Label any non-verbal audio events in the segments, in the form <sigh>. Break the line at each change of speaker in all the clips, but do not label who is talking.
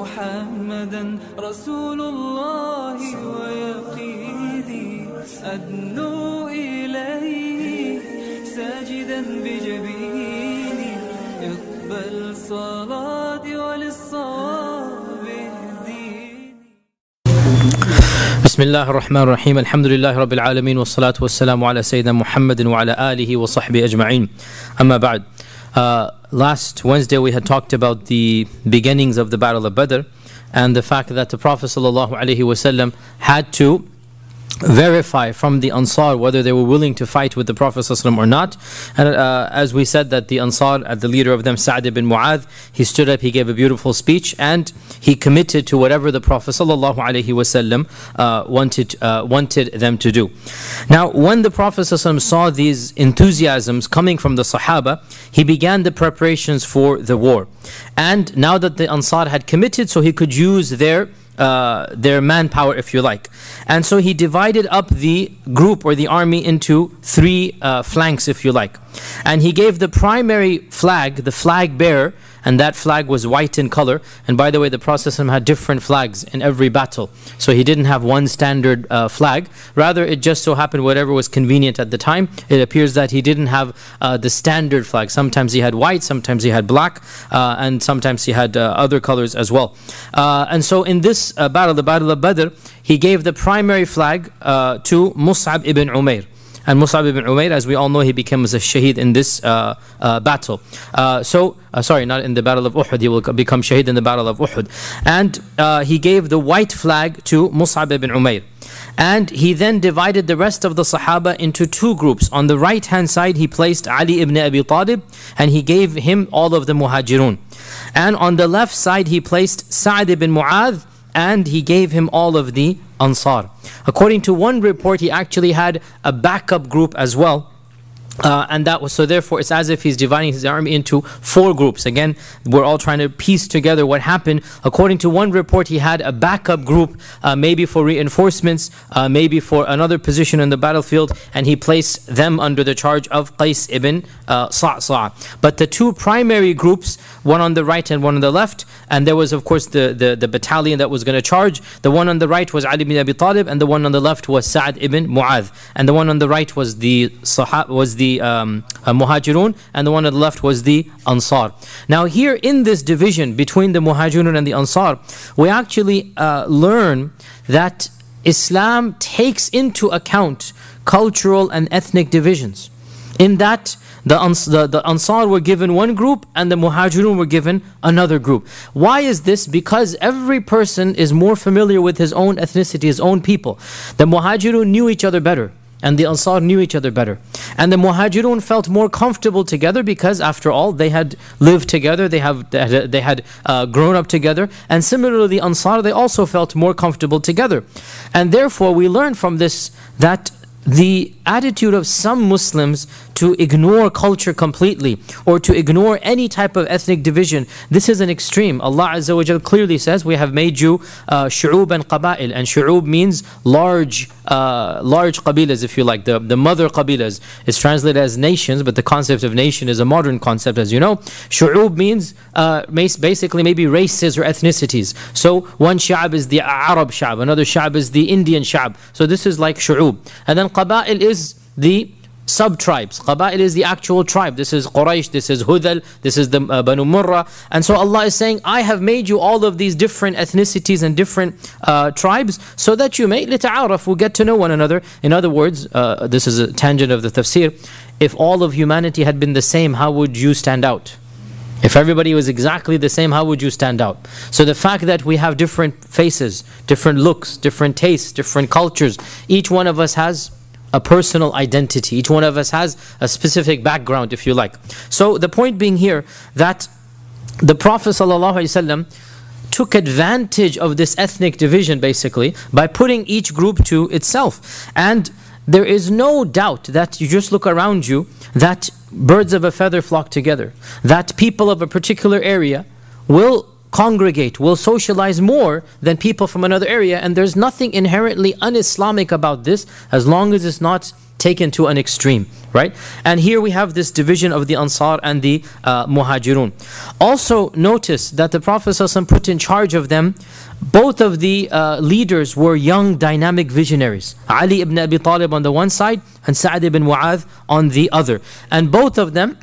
محمدا رسول الله ويقيني أدنو إليه ساجدا بجبيني. اقبل صلاتي وللصواب
بسم الله الرحمن الرحيم. الحمد لله رب العالمين والصلاة والسلام على سيدنا محمد وعلى آله وصحبه أجمعين. أما بعد uh, Last Wednesday we had talked about the beginnings of the Battle of Badr and the fact that the Prophet ﷺ had to verify from the Ansar whether they were willing to fight with the Prophet ﷺ or not. And uh, as we said, that the Ansar, at the leader of them, Sa'd ibn Mu'adh, he stood up, he gave a beautiful speech, and he committed to whatever the Prophet ﷺ uh, wanted, uh, wanted them to do. Now, when the Prophet ﷺ saw these enthusiasms coming from the Sahaba, he began the preparations for the war. And now that the Ansar had committed, so he could use their uh, their manpower, if you like. And so he divided up the group or the army into three uh, flanks, if you like. And he gave the primary flag, the flag bearer, and that flag was white in color. And by the way, the Prophet had different flags in every battle. So he didn't have one standard uh, flag. Rather, it just so happened whatever was convenient at the time. It appears that he didn't have uh, the standard flag. Sometimes he had white, sometimes he had black, uh, and sometimes he had uh, other colors as well. Uh, and so in this uh, battle, the Battle of Badr, he gave the primary flag to Mus'ab ibn Umair. And Mus'ab ibn Umair, as we all know, he becomes a shaheed in this uh, uh, battle. Uh, so, sorry, not in the battle of Uhud, he will become shaheed in the battle of Uhud. And he gave the white flag to Mus'ab ibn Umair. And he then divided the rest of the Sahaba into two groups. On the right hand side, he placed Ali ibn Abi Talib and he gave him all of the Muhajirun. And on the left side, he placed Sa'd ibn Mu'adh and he gave him all of the Ansar. According to one report, he actually had a backup group as well. Uh, and that was so therefore it's as if he's dividing his army into four groups. Again we're all trying to piece together what happened. According to one report he had a backup group uh, maybe for reinforcements uh, maybe for another position in the battlefield and he placed them under the charge of Qais ibn uh, Sa'sa' but the two primary groups one on the right and one on the left and there was of course the, the, the battalion that was going to charge. The one on the right was Ali ibn Abi Talib and the one on the left was Sa'd ibn Mu'adh. And the one on the right was the was the um, uh, Muhajirun and the one on the left was the Ansar. Now here in this division between the Muhajirun and the Ansar, we actually uh, learn that Islam takes into account cultural and ethnic divisions. In that the, the, the Ansar were given one group and the Muhajirun were given another group. Why is this? Because every person is more familiar with his own ethnicity, his own people. The Muhajirun knew each other better and the Ansar knew each other better. And the Muhajirun felt more comfortable together because, after all, they had lived together, they, have, they had uh, grown up together. And similarly, the Ansar, they also felt more comfortable together. And therefore, we learn from this that the attitude of some Muslims to ignore culture completely or to ignore any type of ethnic division, this is an extreme. Allah Azza wa Jal clearly says, We have made you uh, shu'ub and qaba'il. And shu'ub means large, uh, large qabilas, if you like. The, the mother qabilas is translated as nations, but the concept of nation is a modern concept, as you know. Shu'ub means uh, basically maybe races or ethnicities. So one sha'ab is the Arab sha'ab, another sha'ab is the Indian sha'ab. So this is like shu'ub. And then qaba'il is the sub-tribes. Qaba'il is the actual tribe. This is Quraysh, this is Hudhayl, this is the uh, Banu Murrah. And so Allah is saying, I have made you all of these different ethnicities and different uh, tribes so that you may, لتعارف, will get to know one another. In other words, uh, this is a tangent of the tafsir, if all of humanity had been the same, how would you stand out? If everybody was exactly the same, how would you stand out? So the fact that we have different faces, different looks, different tastes, different cultures, each one of us has a personal identity. Each one of us has a specific background, if you like. So the point being here that the Prophet ﷺ took advantage of this ethnic division basically by putting each group to itself. And there is no doubt that you just look around you that birds of a feather flock together, that people of a particular area will congregate, will socialize more than people from another area. And there's nothing inherently un Islamic about this as long as it's not taken to an extreme, right? And here we have this division of the Ansar and the uh, Muhajirun. Also, notice that the Prophet ﷺ put in charge of them. Both of the uh, leaders were young, dynamic visionaries. Ali ibn Abi Talib on the one side and Sa'd ibn Mu'adh on the other. And both of them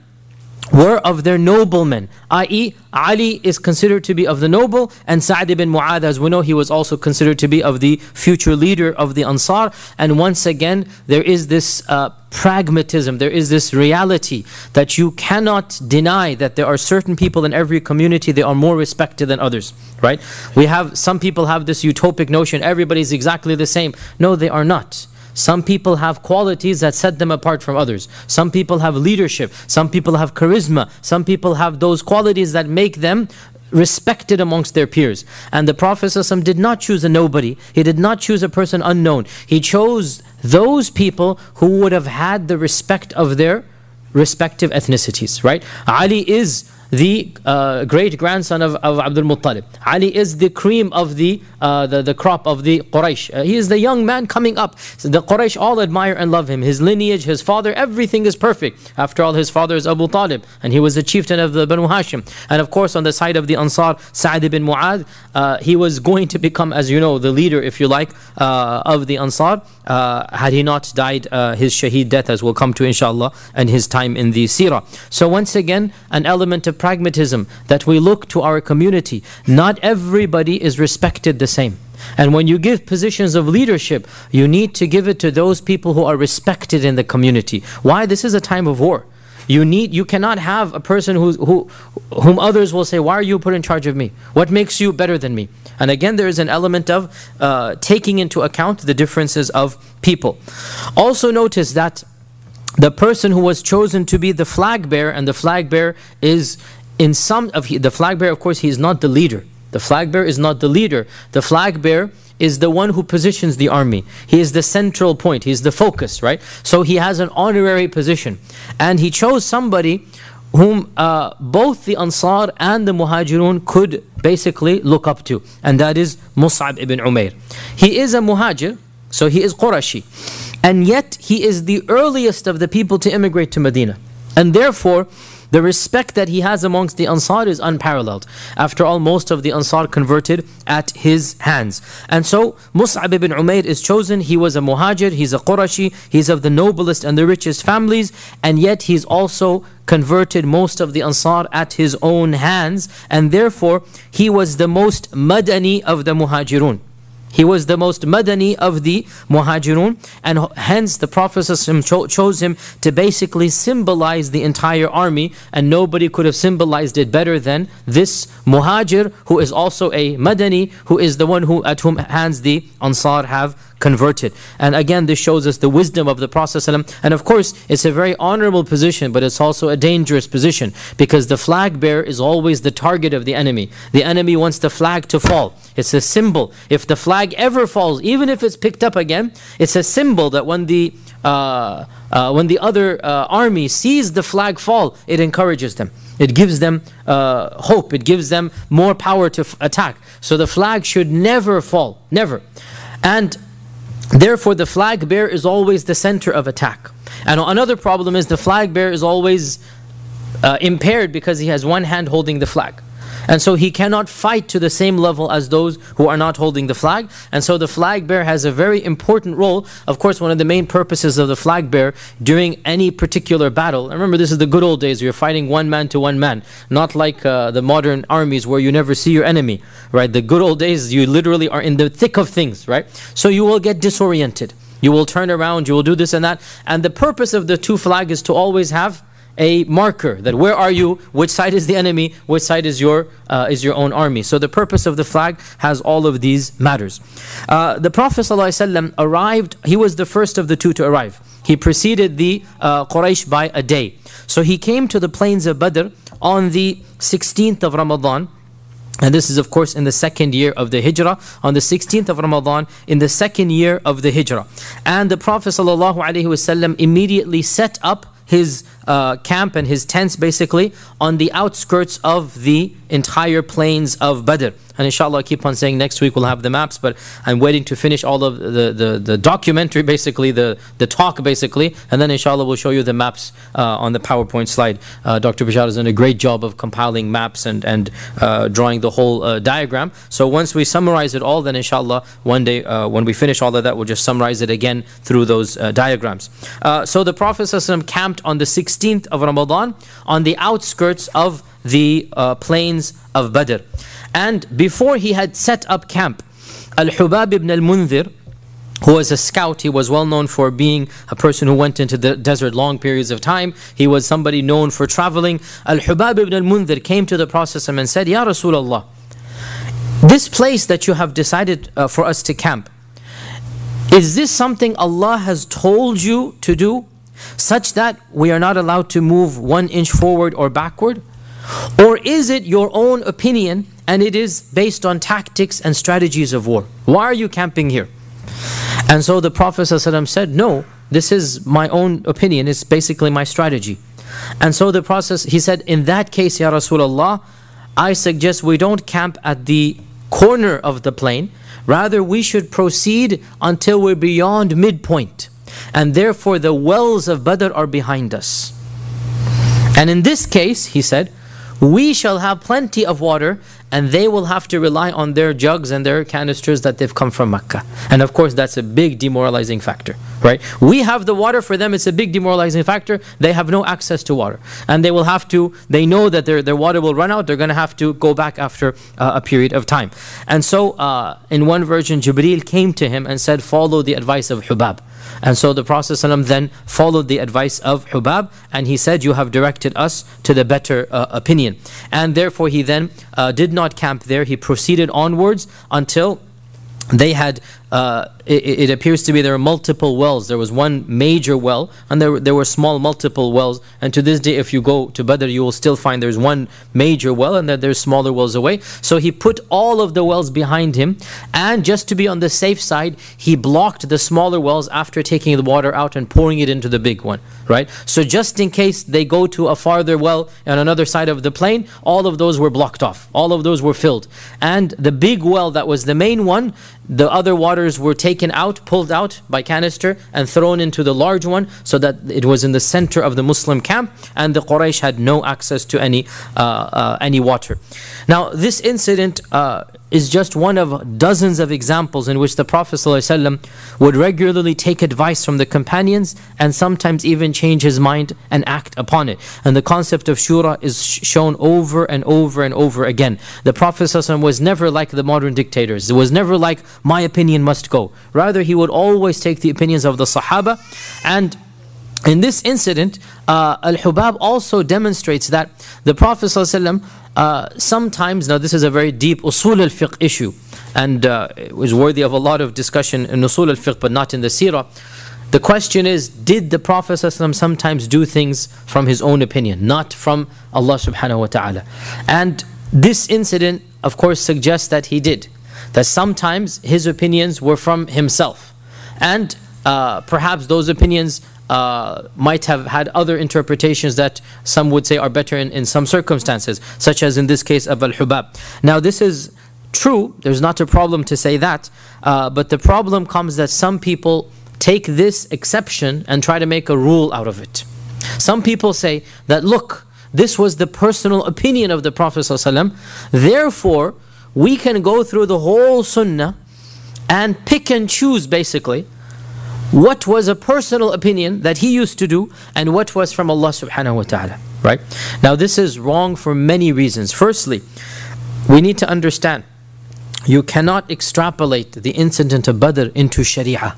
were of their noblemen, i.e., Ali is considered to be of the noble, and Sa'd ibn Mu'adh, as we know, he was also considered to be of the future leader of the Ansar. And once again, there is this uh, pragmatism, there is this reality that you cannot deny that there are certain people in every community they are more respected than others, right? We have some people have this utopic notion everybody's exactly the same. No, they are not. Some people have qualities that set them apart from others. Some people have leadership. Some people have charisma. Some people have those qualities that make them respected amongst their peers. And the Prophet ﷺ did not choose a nobody. He did not choose a person unknown. He chose those people who would have had the respect of their respective ethnicities, right? Ali is the uh, great grandson of, of Abdul Muttalib. Ali is the cream of the, uh, the, the crop of the Quraysh. Uh, he is the young man coming up. So the Quraysh all admire and love him. His lineage, his father, everything is perfect. After all, his father is Abu Talib, and he was the chieftain of the Banu Hashim. And of course, on the side of the Ansar, Sa'd ibn Mu'adh, uh, he was going to become, as you know, the leader, if you like, uh, of the Ansar, uh, had he not died his shaheed death, as we'll come to inshallah, and his time in the seerah. So once again, an element of pragmatism that we look to our community. Not everybody is respected the same. And when you give positions of leadership, you need to give it to those people who are respected in the community. Why? This is a time of war. You need you cannot have a person who, who whom others will say, Why are you put in charge of me? What makes you better than me? And again, there is an element of uh, taking into account the differences of people. Also notice that the person who was chosen to be the flag bearer, and the flag bearer is in some of the flag bearer, of course, he is not the leader. The flag bearer is not the leader. The flag bearer is the one who positions the army. He is the central point. He is the focus, right? So he has an honorary position, and he chose somebody whom uh, both the Ansar and the Muhajirun could basically look up to, and that is Mus'ab ibn Umair. He is a Muhajir, so he is Qurashi. And yet, he is the earliest of the people to immigrate to Medina. And therefore, the respect that he has amongst the Ansar is unparalleled. After all, most of the Ansar converted at his hands. And so, Mus'ab ibn Umair is chosen. He was a Muhajir, he's a Qurashi, he's of the noblest and the richest families, and yet he's also converted most of the Ansar at his own hands, and therefore, he was the most Madani of the Muhajirun. He was the most madani of the muhajirun and hence the Prophet cho chose him to basically symbolize the entire army and nobody could have symbolized it better than this muhajir who is also a madani who is the one who at whom hands the ansar have converted. And again, this shows us the wisdom of the Prophet. And of course, it's a very honorable position, but it's also a dangerous position because the flag bearer is always the target of the enemy. The enemy wants the flag to fall. It's a symbol. If the flag ever falls, even if it's picked up again, it's a symbol that when the uh, uh, when the other uh, army sees the flag fall, it encourages them. It gives them uh, hope. It gives them more power to attack. So the flag should never fall, never. And therefore, the flag bearer is always the center of attack. And another problem is the flag bearer is always uh, impaired because he has one hand holding the flag. And so he cannot fight to the same level as those who are not holding the flag. And so the flag bearer has a very important role. Of course, one of the main purposes of the flag bearer during any particular battle. Remember, this is the good old days. You're fighting one man to one man, not like uh, the modern armies where you never see your enemy. Right? The good old days, you literally are in the thick of things. Right? So you will get disoriented. You will turn around. You will do this and that. And the purpose of the two flag is to always have a marker that where are you, which side is the enemy, which side is your uh, is your own army. So the purpose of the flag has all of these matters. Uh, the Prophet ﷺ arrived. He was the first of the two to arrive. He preceded the uh, Quraysh by a day. So he came to the plains of Badr on the 16th of Ramadan. And this is, of course, in the second year of the Hijrah, on the 16th of Ramadan, in the second year of the Hijrah. And the Prophet ﷺ immediately set up his uh, camp and his tents basically on the outskirts of the entire plains of Badr. And inshallah, I keep on saying next week we'll have the maps, but I'm waiting to finish all of the, the, the documentary, <laughs> basically, the, the talk, basically, and then inshallah we'll show you the maps uh, on the PowerPoint slide. Uh, Dr. Bashar has done a great job of compiling maps and, and uh, drawing the whole uh, diagram. So once we summarize it all, then inshallah, one day uh, when we finish all of that, we'll just summarize it again through those diagrams. so the Prophet camped on the 16th of Ramadan on the outskirts of the plains of Badr. And before he had set up camp, Al Hubab ibn al Munzir, who was a scout, he was well known for being a person who went into the desert long periods of time. He was somebody known for traveling. Al Hubab ibn al Munzir came to the Prophet and said, Ya Rasulullah, this place that you have decided uh, for us to camp, is this something Allah has told you to do, such that we are not allowed to move one inch forward or backward? Or is it your own opinion and it is based on tactics and strategies of war. Why are you camping here? And so the Prophet ﷺ said, No, this is my own opinion, it's basically my strategy. And so the process, he said, In that case, Ya Rasulullah, I suggest we don't camp at the corner of the plain, rather, we should proceed until we're beyond midpoint. And therefore, the wells of Badr are behind us. And in this case, he said, we shall have plenty of water and they will have to rely on their jugs and their canisters that they've come from Mecca. And of course, that's a big demoralizing factor, right? We have the water for them, it's a big demoralizing factor. They have no access to water. And they will have to, they know that their, their water will run out, they're going to have to go back after uh, a period of time. And so, uh, in one version, Jibreel came to him and said, Follow the advice of Hubab. And so the Prophet ﷺ then followed the advice of Hubab and he said, You have directed us to the better uh, opinion. And therefore he then uh, did not camp there. He proceeded onwards until they had uh, it, it, appears to be there are multiple wells. There was one major well, and there, there were small multiple wells. And to this day, if you go to Badr, you will still find there's one major well, and then there's smaller wells away. So he put all of the wells behind him, and just to be on the safe side, he blocked the smaller wells after taking the water out and pouring it into the big one. Right. So just in case they go to a farther well on another side of the plain, all of those were blocked off. All of those were filled, and the big well that was the main one, the other waters were taken out, pulled out by canister and thrown into the large one so that it was in the center of the Muslim camp and the Quraysh had no access to any, uh, uh, any water. Now this incident uh, is just one of dozens of examples in which the Prophet ﷺ would regularly take advice from the companions and sometimes even change his mind and act upon it. And the concept of shura is shown over and over and over again. The Prophet ﷺ was never like the modern dictators. It was never like, my opinion must go. Rather, he would always take the opinions of the Sahaba and in this incident, uh, Al Hubab also demonstrates that the Prophet ﷺ uh, sometimes, now this is a very deep usul al fiqh issue, and uh, was worthy of a lot of discussion in usul al fiqh, but not in the seerah. The question is, did the Prophet ﷺ sometimes do things from his own opinion, not from Allah subhanahu wa ta'ala? And this incident, of course, suggests that he did. That sometimes his opinions were from himself. And uh, perhaps those opinions uh, might have had other interpretations that some would say are better in, in some circumstances, such as in this case of Al Hubab. Now, this is true, there's not a problem to say that, uh, but the problem comes that some people take this exception and try to make a rule out of it. Some people say that, look, this was the personal opinion of the Prophet, ﷺ, therefore, we can go through the whole sunnah and pick and choose basically what was a personal opinion that he used to do and what was from Allah subhanahu wa ta'ala. Right? Now this is wrong for many reasons. Firstly, we need to understand you cannot extrapolate the incident of Badr into Sharia.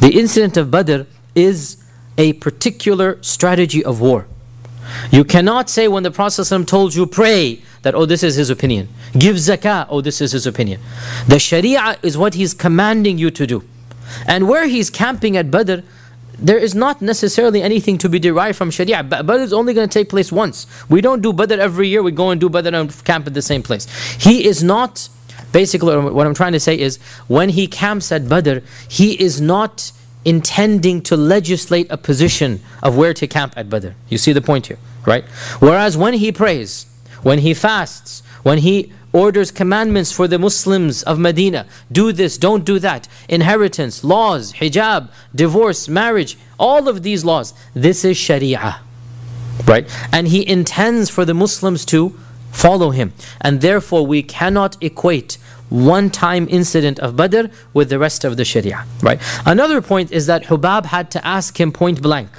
The incident of Badr is a particular strategy of war. You cannot say when the Prophet told you pray that oh this is his opinion. Give zakah, oh this is his opinion. The Sharia is what he's commanding you to do. And where he's camping at Badr, there is not necessarily anything to be derived from Sharia. Badr is only going to take place once. We don't do Badr every year, we go and do Badr and camp at the same place. He is not, basically, what I'm trying to say is, when he camps at Badr, he is not intending to legislate a position of where to camp at Badr. You see the point here, right? Whereas when he prays, when he fasts, when he orders commandments for the Muslims of Medina do this, don't do that, inheritance, laws, hijab, divorce, marriage, all of these laws, this is Sharia, right? And he intends for the Muslims to follow him. And therefore, we cannot equate one time incident of Badr with the rest of the Sharia. Right? Another point is that Hubab had to ask him point blank.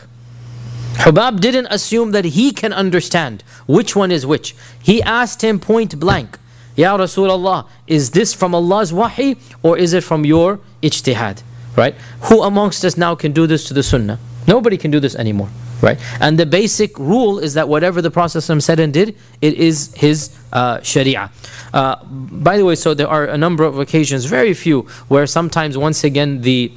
Hubab didn't assume that he can understand which one is which. He asked him point blank, Ya Rasulullah, is this from Allah's wahi or is it from your ijtihad? Right? Who amongst us now can do this to the sunnah? Nobody can do this anymore right? And the basic rule is that whatever the Prophet said and did, it is his uh, Sharia. Uh, by the way, so there are a number of occasions, very few, where sometimes once again the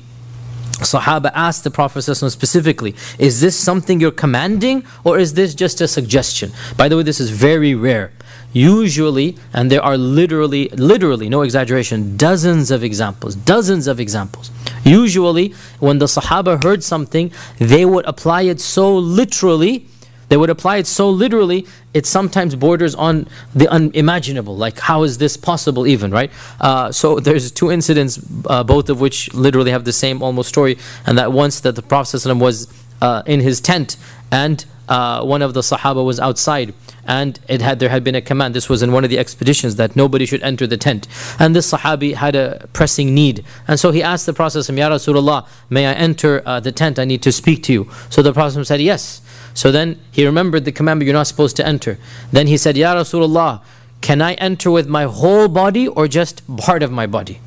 Sahaba asked the Prophet specifically, is this something you're commanding or is this just a suggestion? By the way, this is very rare. Usually, and there are literally, literally, no exaggeration, dozens of examples, dozens of examples. Usually, when the Sahaba heard something, they would apply it so literally, they would apply it so literally, it sometimes borders on the unimaginable. Like, how is this possible, even, right? Uh, so, there's two incidents, uh, both of which literally have the same almost story, and that once that the Prophet was uh, in his tent and uh, one of the Sahaba was outside and it had there had been a command. This was in one of the expeditions that nobody should enter the tent. And this sahabi had a pressing need. And so he asked the prophet ya rasulullah may i enter uh, the tent? I need to speak to you. So the prophet said yes. So then he remembered the commandment you're not supposed to enter. Then he said ya rasulullah can i enter with my whole body or just part of my body?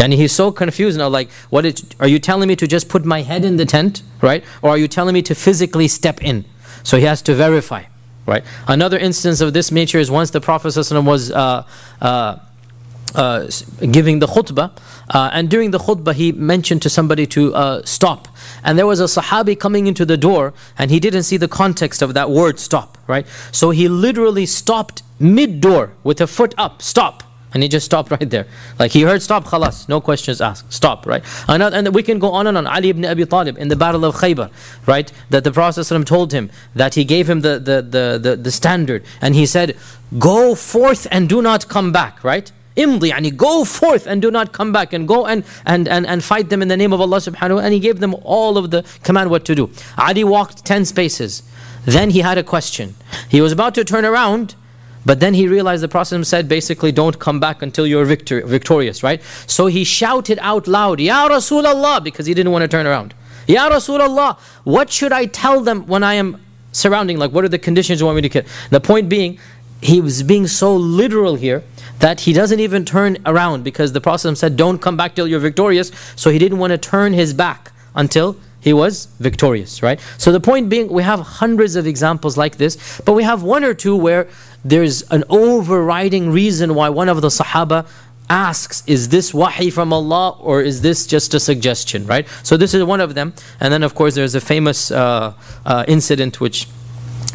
And he's so confused now like what is, are you telling me to just put my head in the tent right? Or are you telling me to physically step in? So he has to verify Right. Another instance of this nature is once the Prophet was uh, uh, uh, giving the khutbah, uh, and during the khutbah he mentioned to somebody to uh, stop. And there was a Sahabi coming into the door, and he didn't see the context of that word stop. Right. So he literally stopped mid door with a foot up. Stop. And he just stopped right there. Like he heard stop, khalas, no questions asked. Stop, right? Another, and we can go on and on. Ali ibn Abi Talib in the Battle of Khaybar, right? That the Prophet ﷺ told him that he gave him the, the, the, the, the standard. And he said, Go forth and do not come back, right? Imdi, yani go forth and do not come back and go and, and, and, and fight them in the name of Allah subhanahu And he gave them all of the command what to do. Ali walked 10 spaces. Then he had a question. He was about to turn around but then he realized the Prophet said basically, don't come back until you're victor- victorious, right? So he shouted out loud, Ya Rasulullah, because he didn't want to turn around. Ya Rasulullah, what should I tell them when I am surrounding? Like, what are the conditions you want me to get? The point being, he was being so literal here that he doesn't even turn around because the Prophet said, Don't come back till you're victorious. So he didn't want to turn his back until he was victorious, right? So the point being, we have hundreds of examples like this, but we have one or two where there's an overriding reason why one of the Sahaba asks, is this wahi from Allah or is this just a suggestion, right? So this is one of them. And then, of course, there's a famous uh, uh, incident which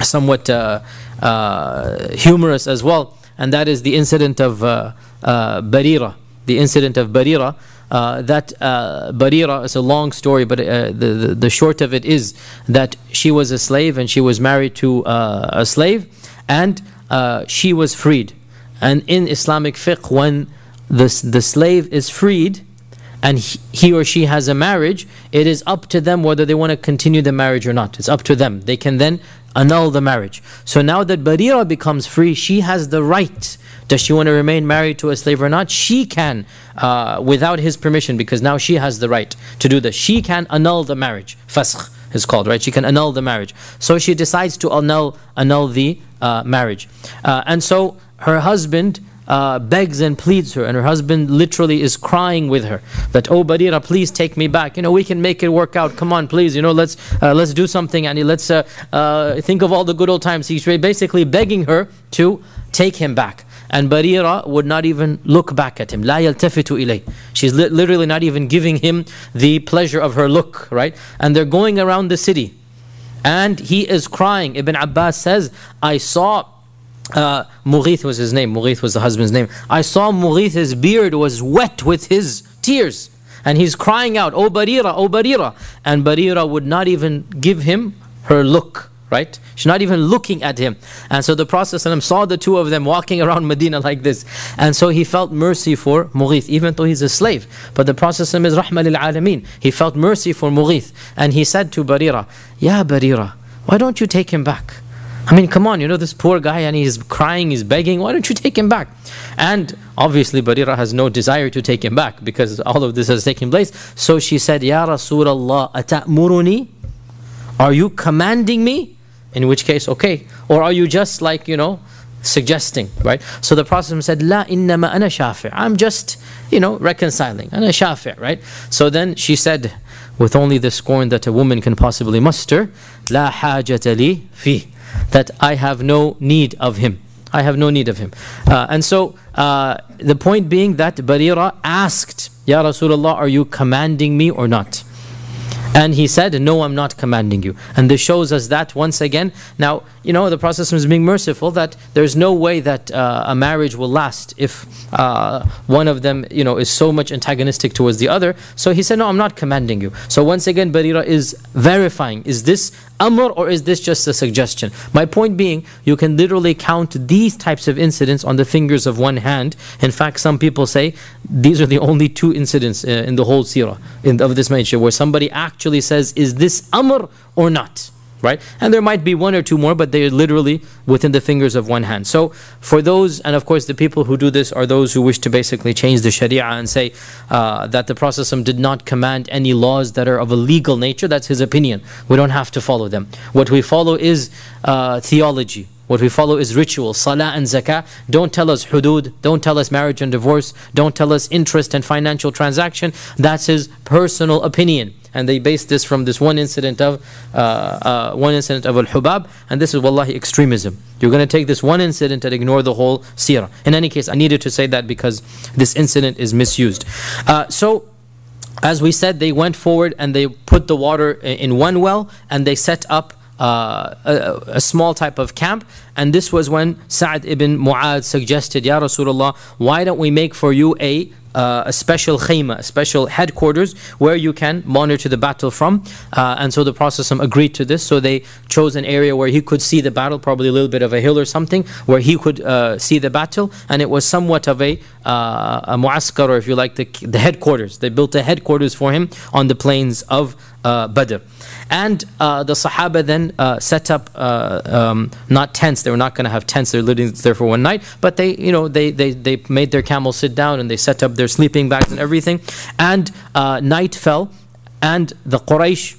somewhat uh, uh humorous as well, and that is the incident of uh, uh, Barira. The incident of Barira. Uh, that uh, Barira is a long story, but uh, the, the, the short of it is that she was a slave and she was married to a slave, and uh, she was freed. And in Islamic fiqh, when the, the slave is freed and he, he or she has a marriage, it is up to them whether they want to continue the marriage or not. It's up to them. They can then annul the marriage. So now that Barira becomes free, she has the right. Does she want to remain married to a slave or not? She can, uh, without his permission, because now she has the right to do this. She can annul the marriage. Fasakh is called, right? She can annul the marriage. So she decides to annul annul the uh, marriage. Uh, and so her husband uh, begs and pleads her, and her husband literally is crying with her that, "Oh, Barira, please take me back. You know, we can make it work out. Come on, please. You know, let's uh, let's do something, and let's uh, uh, think of all the good old times." He's basically begging her to take him back. And Barira would not even look back at him. La yaltafitu ilay. She's li- literally not even giving him the pleasure of her look, right? And they're going around the city and he is crying. Ibn Abbas says, I saw uh, Mughith was his name. Mughith was the husband's name. I saw Mughith, his beard was wet with his tears. And he's crying out, Oh Barira, O Barira. And Barira would not even give him her look right? She's not even looking at him. And so the Prophet saw the two of them walking around <laughs> Medina like this. And so he felt mercy for Mughith, even though he's a slave. But the Prophet is Rahma lil Alameen. He felt mercy for Mughith. And he said to Barira, Ya Barira, why don't you take him back? I mean, come on, you know this poor guy and he's crying, he's begging, why don't you take him back? And obviously Barira has no desire to take him back because all of this has taken place. So she said, Ya Rasulullah, atamuruni? Are you commanding me? In which case, okay. Or are you just like, you know, suggesting, right? So the Prophet said, La innama ana shafi'. I'm just, you know, reconciling. Ana shafi', right? So then she said, with only the scorn that a woman can possibly muster, La hajata li fi. That I have no need of him. I have no need of him. Uh, and so uh, the point being that Barira asked, Ya Rasulullah, are you commanding me or not? And he said, No, I'm not commanding you. And this shows us that once again. Now, you know, the Prophet is being merciful that there's no way that uh, a marriage will last if uh, one of them, you know, is so much antagonistic towards the other. So he said, No, I'm not commanding you. So once again, Barira is verifying is this amr or is this just a suggestion? My point being, you can literally count these types of incidents on the fingers of one hand. In fact, some people say these are the only two incidents uh, in the whole seerah of this mention where somebody actually says, Is this amr or not? Right? And there might be one or two more, but they're literally within the fingers of one hand. So for those, and of course the people who do this are those who wish to basically change the Sharia and say uh, that the Prophet did not command any laws that are of a legal nature. That's his opinion. We don't have to follow them. What we follow is uh, theology. What we follow is ritual, salah and zakah. Don't tell us hudud, don't tell us marriage and divorce, don't tell us interest and financial transaction. That's his personal opinion and they base this from this one incident of uh, uh, one incident of al-hubab. And this is wallahi extremism. You're going to take this one incident and ignore the whole seerah. In any case i needed to say that because this incident is misused. Uh, so as we said they went forward and they put the water in one well and they set up uh, a, a, small type of camp. And this was when Sa'd ibn Mu'adh suggested, Ya Rasulullah, why don't we make for you a uh, a special khayma, a special headquarters where you can monitor the battle from. Uh, and so the Prophet agreed to this. So they chose an area where he could see the battle, probably a little bit of a hill or something, where he could uh, see the battle. And it was somewhat of a, uh, a muaskar, or if you like, the, the headquarters. They built a headquarters for him on the plains of uh, Badr. And uh, the Sahaba then uh, set up uh, um, not tents. They were not going to have tents. They're living there for one night. But they, you know, they, they, they made their camels sit down and they set up their sleeping bags and everything. And uh, night fell, and the Quraysh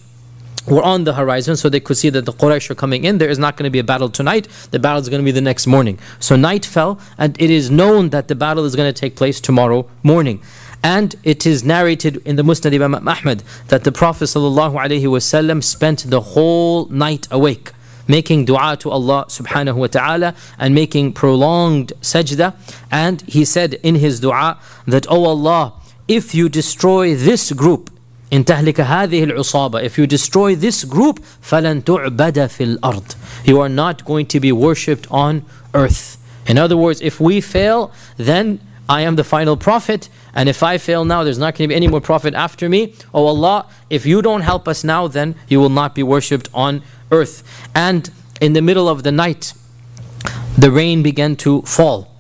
were on the horizon so they could see that the Quraysh are coming in. There is not going to be a battle tonight. The battle is going to be the next morning. So night fell, and it is known that the battle is going to take place tomorrow morning. And it is narrated in the Musnad Imam Ahmad that the Prophet ﷺ spent the whole night awake making dua to Allah subhanahu wa ta'ala and making prolonged sajda. And he said in his dua that, Oh Allah, if you destroy this group, in تهلك هذه العصابة if you destroy this group فلن تعبد في الأرض you are not going to be worshipped on earth in other words if we fail then I am the final prophet and if I fail now, there's not going to be any more prophet after me. Oh Allah, if you don't help us now, then you will not be worshipped on earth. And in the middle of the night, the rain began to fall.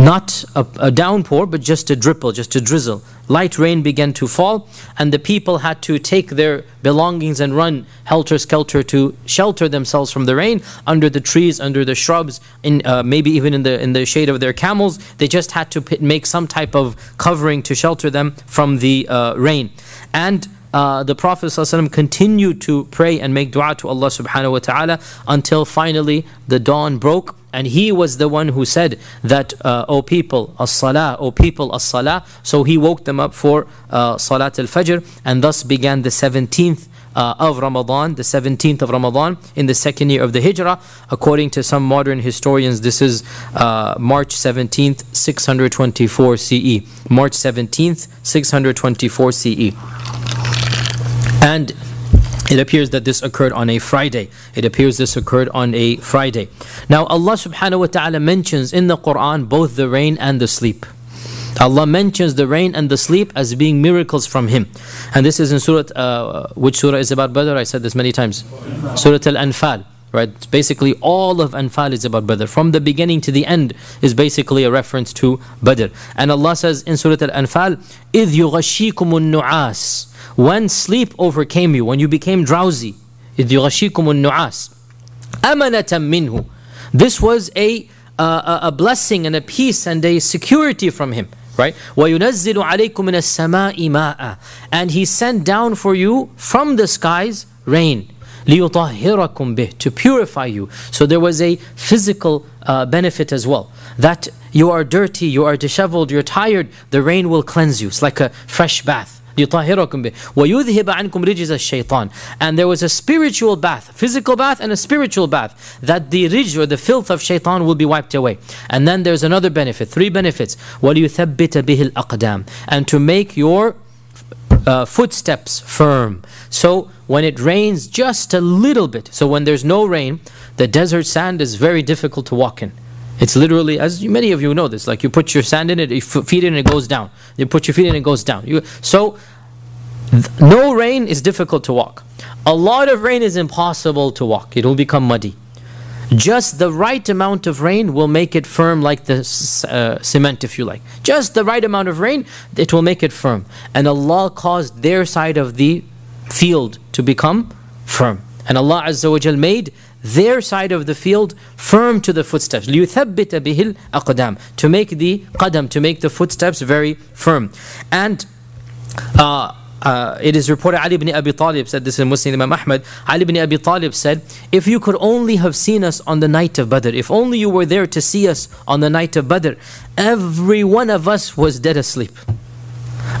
Not a, a downpour, but just a dripple, just a drizzle light rain began to fall, and the people had to take their belongings and run helter skelter to shelter themselves from the rain under the trees, under the shrubs, in uh, maybe even in the in the shade of their camels. They just had to make some type of covering to shelter them from the uh, rain, and. Uh, the Prophet ﷺ continued to pray and make dua to Allah subhanahu wa ta'ala until finally the dawn broke and he was the one who said that, uh, O people, as-salah, O people, as-salah. So he woke them up for uh, Salat al-Fajr, and thus began the 17th uh, of Ramadan, the 17th of Ramadan, in the second year of the Hijrah. According to some modern historians, this is uh, March 17th, 624 CE. March 17th, 624 CE. And it appears that this occurred on a Friday. It appears this occurred on a Friday. Now Allah subhanahu wa ta'ala mentions in the Quran both the rain and the sleep. Allah mentions the rain and the sleep as being miracles from Him. And this is in Surah, uh, which Surah is about Badr? I said this many times. Surah Al Anfal. Right? Basically, all of Anfal is about Badr. From the beginning to the end is basically a reference to Badr. And Allah says in Surah Al Anfal, إِذْ يُغَشِّيكُمُ النُّعَاسِ When sleep overcame you, when you became drowsy, إِذْ يُغَشِّيكُمُ النُّعَاسِ أَمَنَةً مِّنْهُ This was a, uh, a blessing and a peace and a security from Him right? وَيُنَزِّلُ عَلَيْكُم مِّنَ السَّمَاءِ مَاءً And He sent down for you from the skies rain. لِيُطَهِّرَكُم بِهِ To purify you. So there was a physical uh, benefit as well. That you are dirty, you are disheveled, you're tired, the rain will cleanse you. It's like a fresh bath. لِيُطَهِّرَكُم بِهِ وَيُذْهِبَ عَنْكُمْ رِجِزَ الشَّيْطَانِ And there was a spiritual bath, physical bath and a spiritual bath, that the rijj or the filth of shaitan will be wiped away. And then there's another benefit, three benefits. وَلِيُثَبِّتَ بِهِ الْأَقْدَامِ And to make your uh, footsteps firm. So when it rains just a little bit, so when there's no rain, the desert sand is very difficult to walk in. It's literally, as many of you know this, like you put your sand in it, you feet in it, and it goes down. You put your feet in it, it goes down. You, so, no rain is difficult to walk. A lot of rain is impossible to walk. It will become muddy. Just the right amount of rain will make it firm like the uh, cement, if you like. Just the right amount of rain, it will make it firm. And Allah caused their side of the field to become firm. And Allah Azza wa Jal made their side of the field firm to the footsteps. لِيُثَبِّتَ بِهِ akadam To make the qadam, to make the footsteps very firm. And uh, uh, it is reported Ali ibn Abi Talib said this in Musnad Imam Ahmad. Ali ibn Abi Talib said, If you could only have seen us on the night of Badr, if only you were there to see us on the night of Badr, every one of us was dead asleep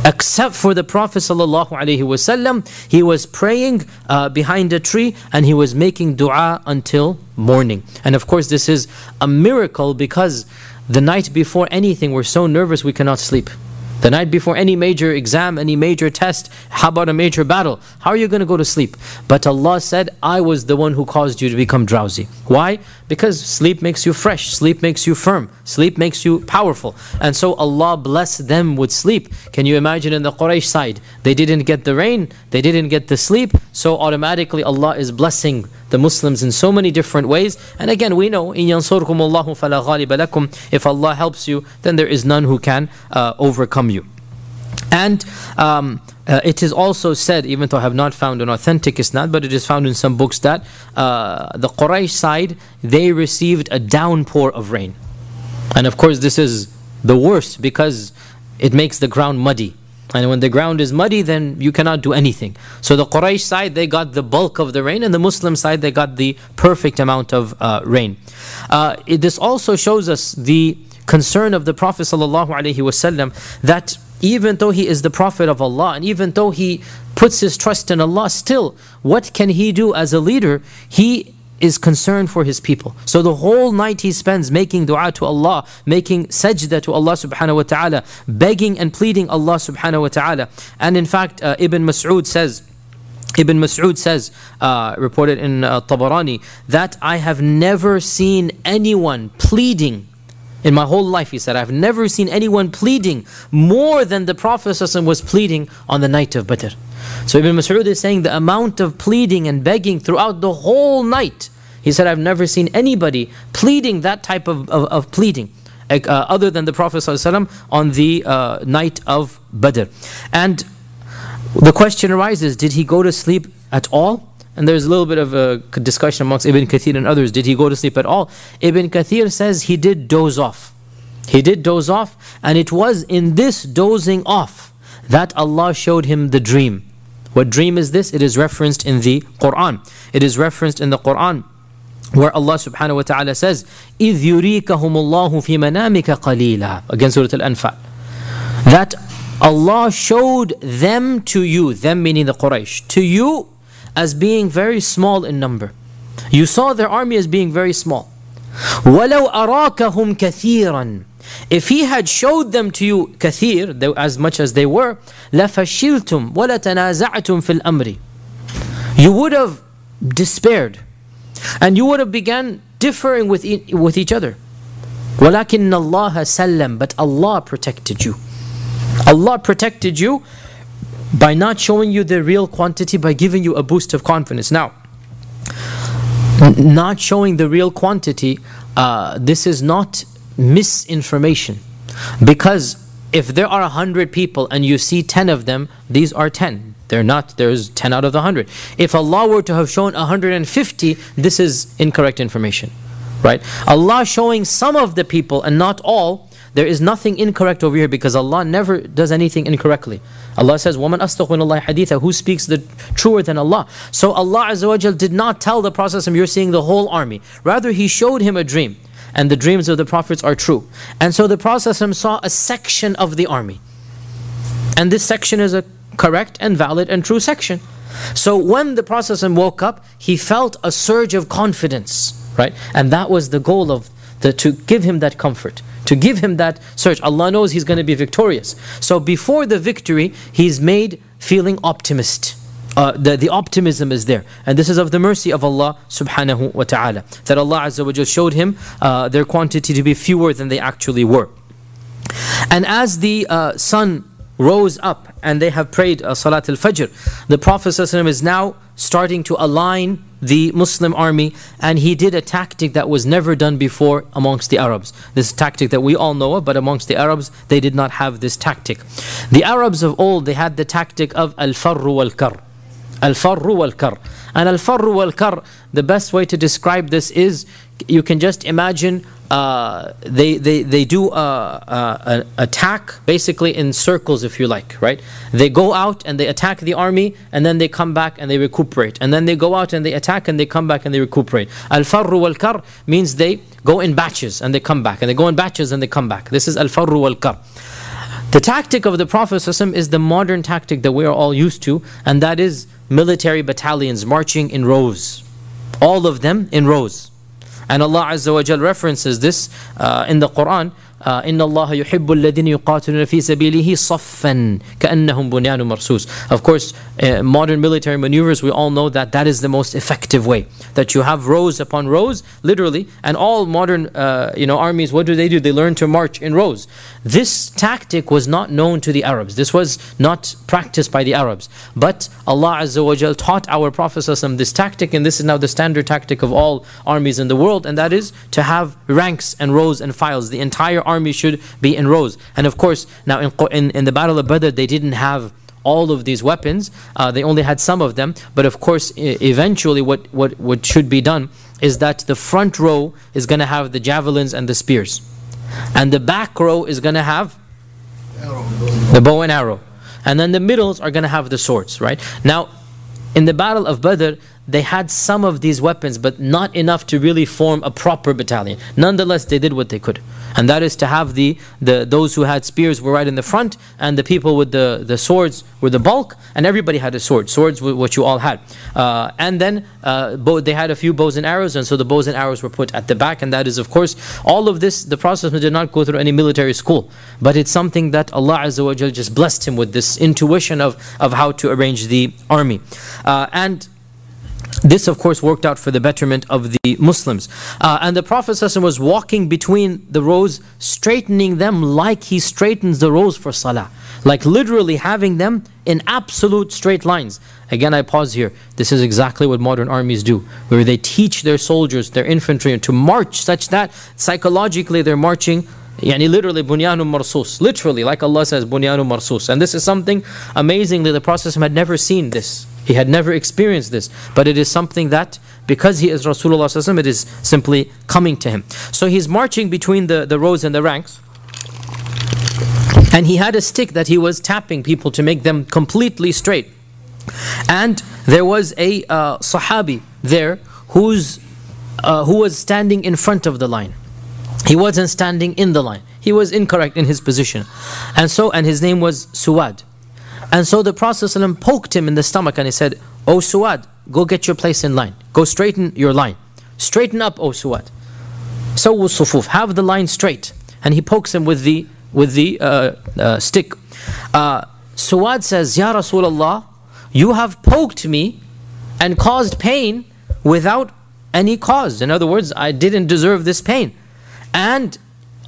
except for the Prophet ﷺ, he was praying uh, behind a tree and he was making dua until morning. And of course, this is a miracle because the night before anything, we're so nervous we cannot sleep. The night before any major exam, any major test, how about a major battle? How are you going to go to sleep? But Allah said, I was the one who caused you to become drowsy. Why? Because sleep makes you fresh, sleep makes you firm, sleep makes you powerful. And so Allah blessed them with sleep. Can you imagine in the Quraysh side? They didn't get the rain, they didn't get the sleep, so automatically Allah is blessing the Muslims in so many different ways. And again, we know, إِن يَنصُرْكُمُ اللَّهُ فَلَا غَالِبَ لَكُمْ If Allah helps you, then there is none who can uh, overcome you. And um, uh, it is also said, even though I have not found an authentic isnad, but it is found in some books that uh, the Quraysh side, they received a downpour of rain. And of course, this is the worst because it makes the ground muddy. And when the ground is muddy, then you cannot do anything. So the Quraysh side, they got the bulk of the rain, and the Muslim side, they got the perfect amount of uh, rain. Uh, it, this also shows us the concern of the Prophet ﷺ that even though he is the Prophet of Allah, and even though he puts his trust in Allah, still, what can he do as a leader? He is concerned for his people. So the whole night he spends making dua to Allah, making sajda to Allah subhanahu wa ta'ala, begging and pleading Allah subhanahu wa ta'ala. And in fact, uh, Ibn Mas'ud says, Ibn Mas'ud says, uh, reported in uh, Tabarani, that I have never seen anyone pleading in my whole life, he said, I've never seen anyone pleading more than the Prophet was pleading on the night of Badr. So Ibn Mas'ud is saying the amount of pleading and begging throughout the whole night. He said, I've never seen anybody pleading that type of, of, of pleading. Uh, other than the Prophet ﷺ on the uh, night of Badr. And the question arises did he go to sleep at all? And there's a little bit of a discussion amongst Ibn Kathir and others. Did he go to sleep at all? Ibn Kathir says he did doze off. He did doze off, and it was in this dozing off that Allah showed him the dream. What dream is this? It is referenced in the Quran. It is referenced in the Quran where Allah subhanahu wa ta'ala says, إِذْ يُرِيكَهُمُ اللَّهُ فِي مَنَامِكَ قَلِيلًا Again Surah Al-Anfal. That Allah showed them to you, them meaning the Quraysh, to you as being very small in number. You saw their army as being very small. وَلَوْ أَرَاكَهُمْ كَثِيرًا If he had showed them to you kathir, as much as they were, لَفَشِلْتُمْ وَلَتَنَازَعْتُمْ فِي الْأَمْرِ You would have despaired. And you would have began differing with, e with each other. وَلَكِنَّ اللَّهَ سَلَّمْ But Allah protected you. Allah protected you by not showing you the real quantity, by giving you a boost of confidence. Now, not showing the real quantity, uh, this is not misinformation. Because if there are 100 people and you see 10 of them, these are 10. They're not, there's 10 out of the 100. If Allah were to have shown 150, this is incorrect information. Right? Allah showing some of the people and not all, there is nothing incorrect over here because Allah never does anything incorrectly. Allah says, Woman astaghfirullah haditha, who speaks the truer than Allah? So Allah Azza wa Jal did not tell the Prophet, You're seeing the whole army. Rather, he showed him a dream. And the dreams of the prophets are true. And so the Prophet saw a section of the army. And this section is a correct and valid and true section. So when the Prophet woke up, he felt a surge of confidence, right? And that was the goal of the, to give him that comfort to give him that surge. Allah knows he's going to be victorious. So before the victory, he's made feeling optimist. Uh, the, the optimism is there. And this is of the mercy of Allah subhanahu wa ta'ala. That Allah Azza wa showed him uh, their quantity to be fewer than they actually were. And as the uh, sun rose up and they have prayed uh, Salat al Fajr. The Prophet ﷺ is now starting to align the Muslim army and he did a tactic that was never done before amongst the Arabs. This tactic that we all know of, but amongst the Arabs, they did not have this tactic. The Arabs of old, they had the tactic of al-farru wal-kar. Al-farru wal-kar. And al-farru wal-kar, the best way to describe this is, you can just imagine uh, they, they, they do a, a, a, attack basically in circles, if you like, right? They go out and they attack the army, and then they come back and they recuperate. And then they go out and they attack and they come back and they recuperate. Al farru wal kar means they go in batches and they come back, and they go in batches and they come back. This is al farru wal kar. The tactic of the Prophet is the modern tactic that we are all used to, and that is military battalions marching in rows. All of them in rows. And Allah Azza wa Jal references this uh, in the Quran إن الله يحب الذين يقاتلون في سبيله صفا كأنهم بنيان مرصوص Of course, uh, modern military maneuvers, we all know that that is the most effective way. That you have rows upon rows, literally, and all modern uh, you know, armies, what do they do? They learn to march in rows. This tactic was not known to the Arabs. This was not practiced by the Arabs. But Allah Azza wa Jal taught our Prophet this tactic, and this is now the standard tactic of all armies in the world, and that is to have ranks and rows and files. The entire army should be in rows. And of course, now in, in, in the Battle of Badr, they didn't have all of these weapons. Uh, they only had some of them. But of course, eventually, what, what, what should be done is that the front row is going to have the javelins and the spears. And the back row is going to have the bow and arrow. And then the middles are going to have the swords, right? Now, in the Battle of Badr, they had some of these weapons, but not enough to really form a proper battalion. Nonetheless, they did what they could. And that is to have the, the those who had spears were right in the front, and the people with the, the swords were the bulk, and everybody had a sword. Swords were what you all had. Uh, and then uh, they had a few bows and arrows, and so the bows and arrows were put at the back, and that is, of course, all of this, the Prophet did not go through any military school, but it's something that Allah Azza wa just blessed him with this intuition of, of how to arrange the army. Uh, and this, of course, worked out for the betterment of the Muslims. Uh, and the Prophet ﷺ was walking between the rows, straightening them like he straightens the rows for salah. Like literally having them in absolute straight lines. Again, I pause here. This is exactly what modern armies do, where they teach their soldiers, their infantry, to march such that psychologically they're marching Yani literally bunyanu marsus. Literally, like Allah says, bunyanu marsus. And this is something amazingly the Prophet had never seen this. He had never experienced this, but it is something that, because he is Rasulullah, it is simply coming to him. So he's marching between the, the rows and the ranks, and he had a stick that he was tapping people to make them completely straight. And there was a uh, Sahabi there who's, uh, who was standing in front of the line. He wasn't standing in the line. He was incorrect in his position. And so, and his name was Suwad. And so the Prophet ﷺ poked him in the stomach and he said, O Suwad, go get your place in line. Go straighten your line. Straighten up, O Suwad. So Sufuf, have the line straight. And he pokes him with the, with the uh, uh, stick. Uh, Suwad says, Ya Rasulullah, you have poked me and caused pain without any cause. In other words, I didn't deserve this pain. And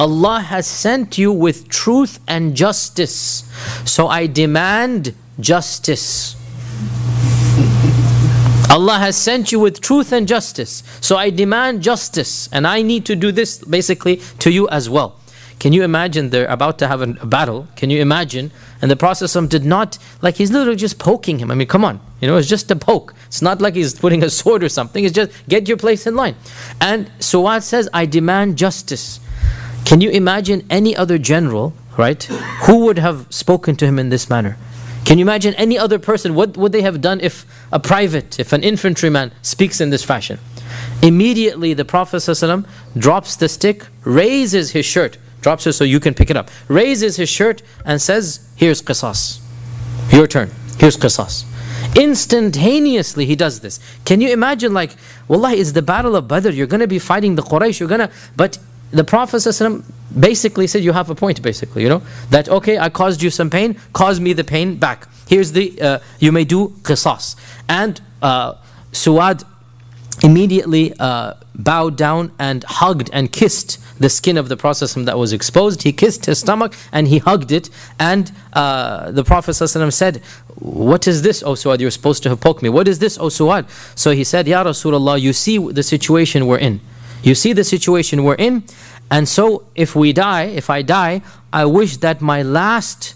Allah has sent you with truth and justice. So I demand justice. Allah has sent you with truth and justice. So I demand justice. And I need to do this basically to you as well. Can you imagine they're about to have a battle? Can you imagine? And the Prophet did not, like he's literally just poking him. I mean, come on. You know, it's just a poke. It's not like he's putting a sword or something. It's just get your place in line. And Suwad says, I demand justice. Can you imagine any other general, right, who would have spoken to him in this manner? Can you imagine any other person? What would they have done if a private, if an infantryman speaks in this fashion? Immediately, the Prophet ﷺ drops the stick, raises his shirt, drops it so you can pick it up, raises his shirt and says, Here's qisas. Your turn. Here's qisas. Instantaneously, he does this. Can you imagine, like, Wallahi, it's the battle of Badr. You're going to be fighting the Quraysh. You're going to, but the Prophet basically said, You have a point, basically, you know, that okay, I caused you some pain, cause me the pain back. Here's the, uh, you may do qisas. And uh, Suwad immediately uh, bowed down and hugged and kissed the skin of the Prophet that was exposed. He kissed his stomach and he hugged it. And uh, the Prophet said, What is this, O Suwad? You're supposed to have poked me. What is this, O Suwad? So he said, Ya Rasulullah, you see the situation we're in. You see the situation we're in, and so if we die, if I die, I wish that my last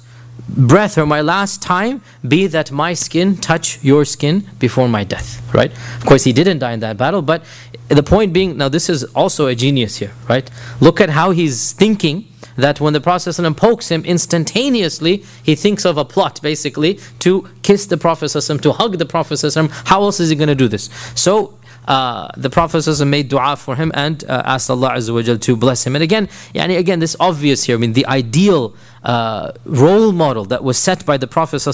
breath or my last time be that my skin touch your skin before my death right of course he didn't die in that battle but the point being now this is also a genius here right look at how he's thinking that when the Prophet pokes him instantaneously, he thinks of a plot basically to kiss the Prophet, to hug the Prophet. How else is he going to do this? So uh, the Prophet made dua for him and uh, asked Allah to bless him. And again, yani again, this obvious here. I mean, the ideal uh, role model that was set by the Prophet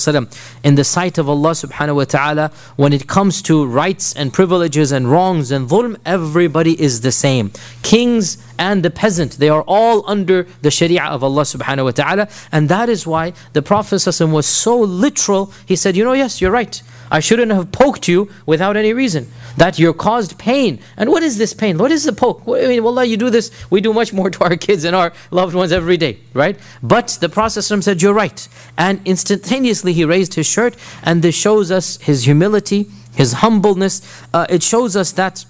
in the sight of Allah Subhanahu wa Taala when it comes to rights and privileges and wrongs and dhulm, everybody is the same. Kings and the peasant, they are all under the Sharia of Allah Subhanahu wa Taala, and that is why the Prophet was so literal. He said, "You know, yes, you're right." I shouldn't have poked you without any reason. That you're caused pain. And what is this pain? What is the poke? I mean, wallah, you do this, we do much more <laughs> to our kids and our loved ones every day, right? But the Prophet said, You're right. And instantaneously he raised his shirt, and this shows us his humility, his humbleness. Uh, it shows us that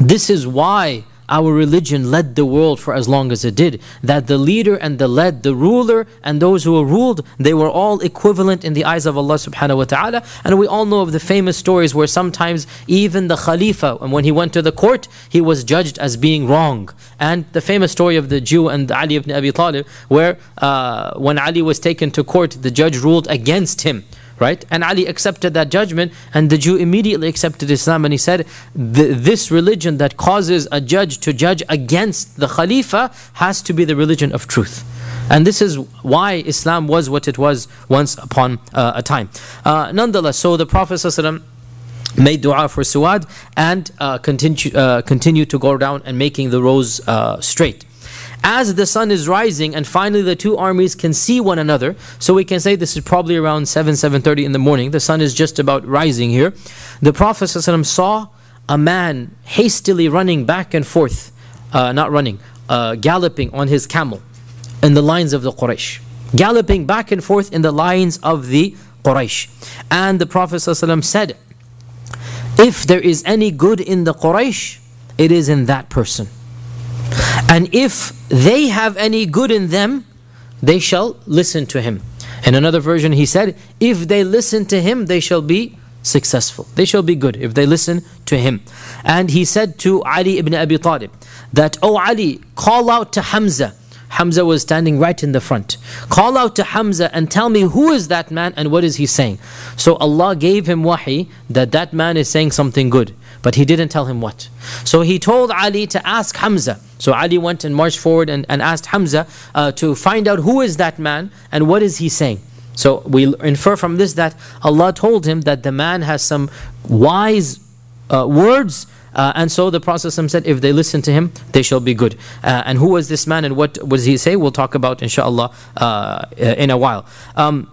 this is why our religion led the world for as long as it did. That the leader and the led, the ruler and those who were ruled, they were all equivalent in the eyes of Allah subhanahu wa ta'ala. And we all know of the famous stories where sometimes even the Khalifa, and when he went to the court, he was judged as being wrong. And the famous story of the Jew and Ali ibn Abi Talib, where uh, when Ali was taken to court, the judge ruled against him right? And Ali accepted that judgment, and the Jew immediately accepted Islam, and he said, This religion that causes a judge to judge against the Khalifa has to be the religion of truth. And this is why Islam was what it was once upon uh, a time. Uh, nonetheless, so the Prophet ﷺ made dua for Suwad and uh, continue, uh, continue to go down and making the rows uh, straight as the sun is rising and finally the two armies can see one another so we can say this is probably around 7 7.30 in the morning. The sun is just about rising here. The prophet ﷺ saw a man hastily running back and forth uh, not running uh, galloping on his camel in the lines of the quraysh. Galloping back and forth in the lines of the quraysh. And the prophet ﷺ said if there is any good in the quraysh it is in that person and if they have any good in them, they shall listen to him. In another version, he said, If they listen to him, they shall be successful. They shall be good if they listen to him. And he said to Ali ibn Abi Talib that, Oh Ali, call out to Hamza. Hamza was standing right in the front. Call out to Hamza and tell me who is that man and what is he saying. So Allah gave him wahi that that man is saying something good. But he didn't tell him what. So he told Ali to ask Hamza. So Ali went and marched forward and, and asked Hamza uh, to find out who is that man and what is he saying. So we infer from this that Allah told him that the man has some wise uh, words. Uh, and so the Prophet said, if they listen to him, they shall be good. Uh, and who was this man and what does he say? We'll talk about, inshallah, uh, in a while. Um,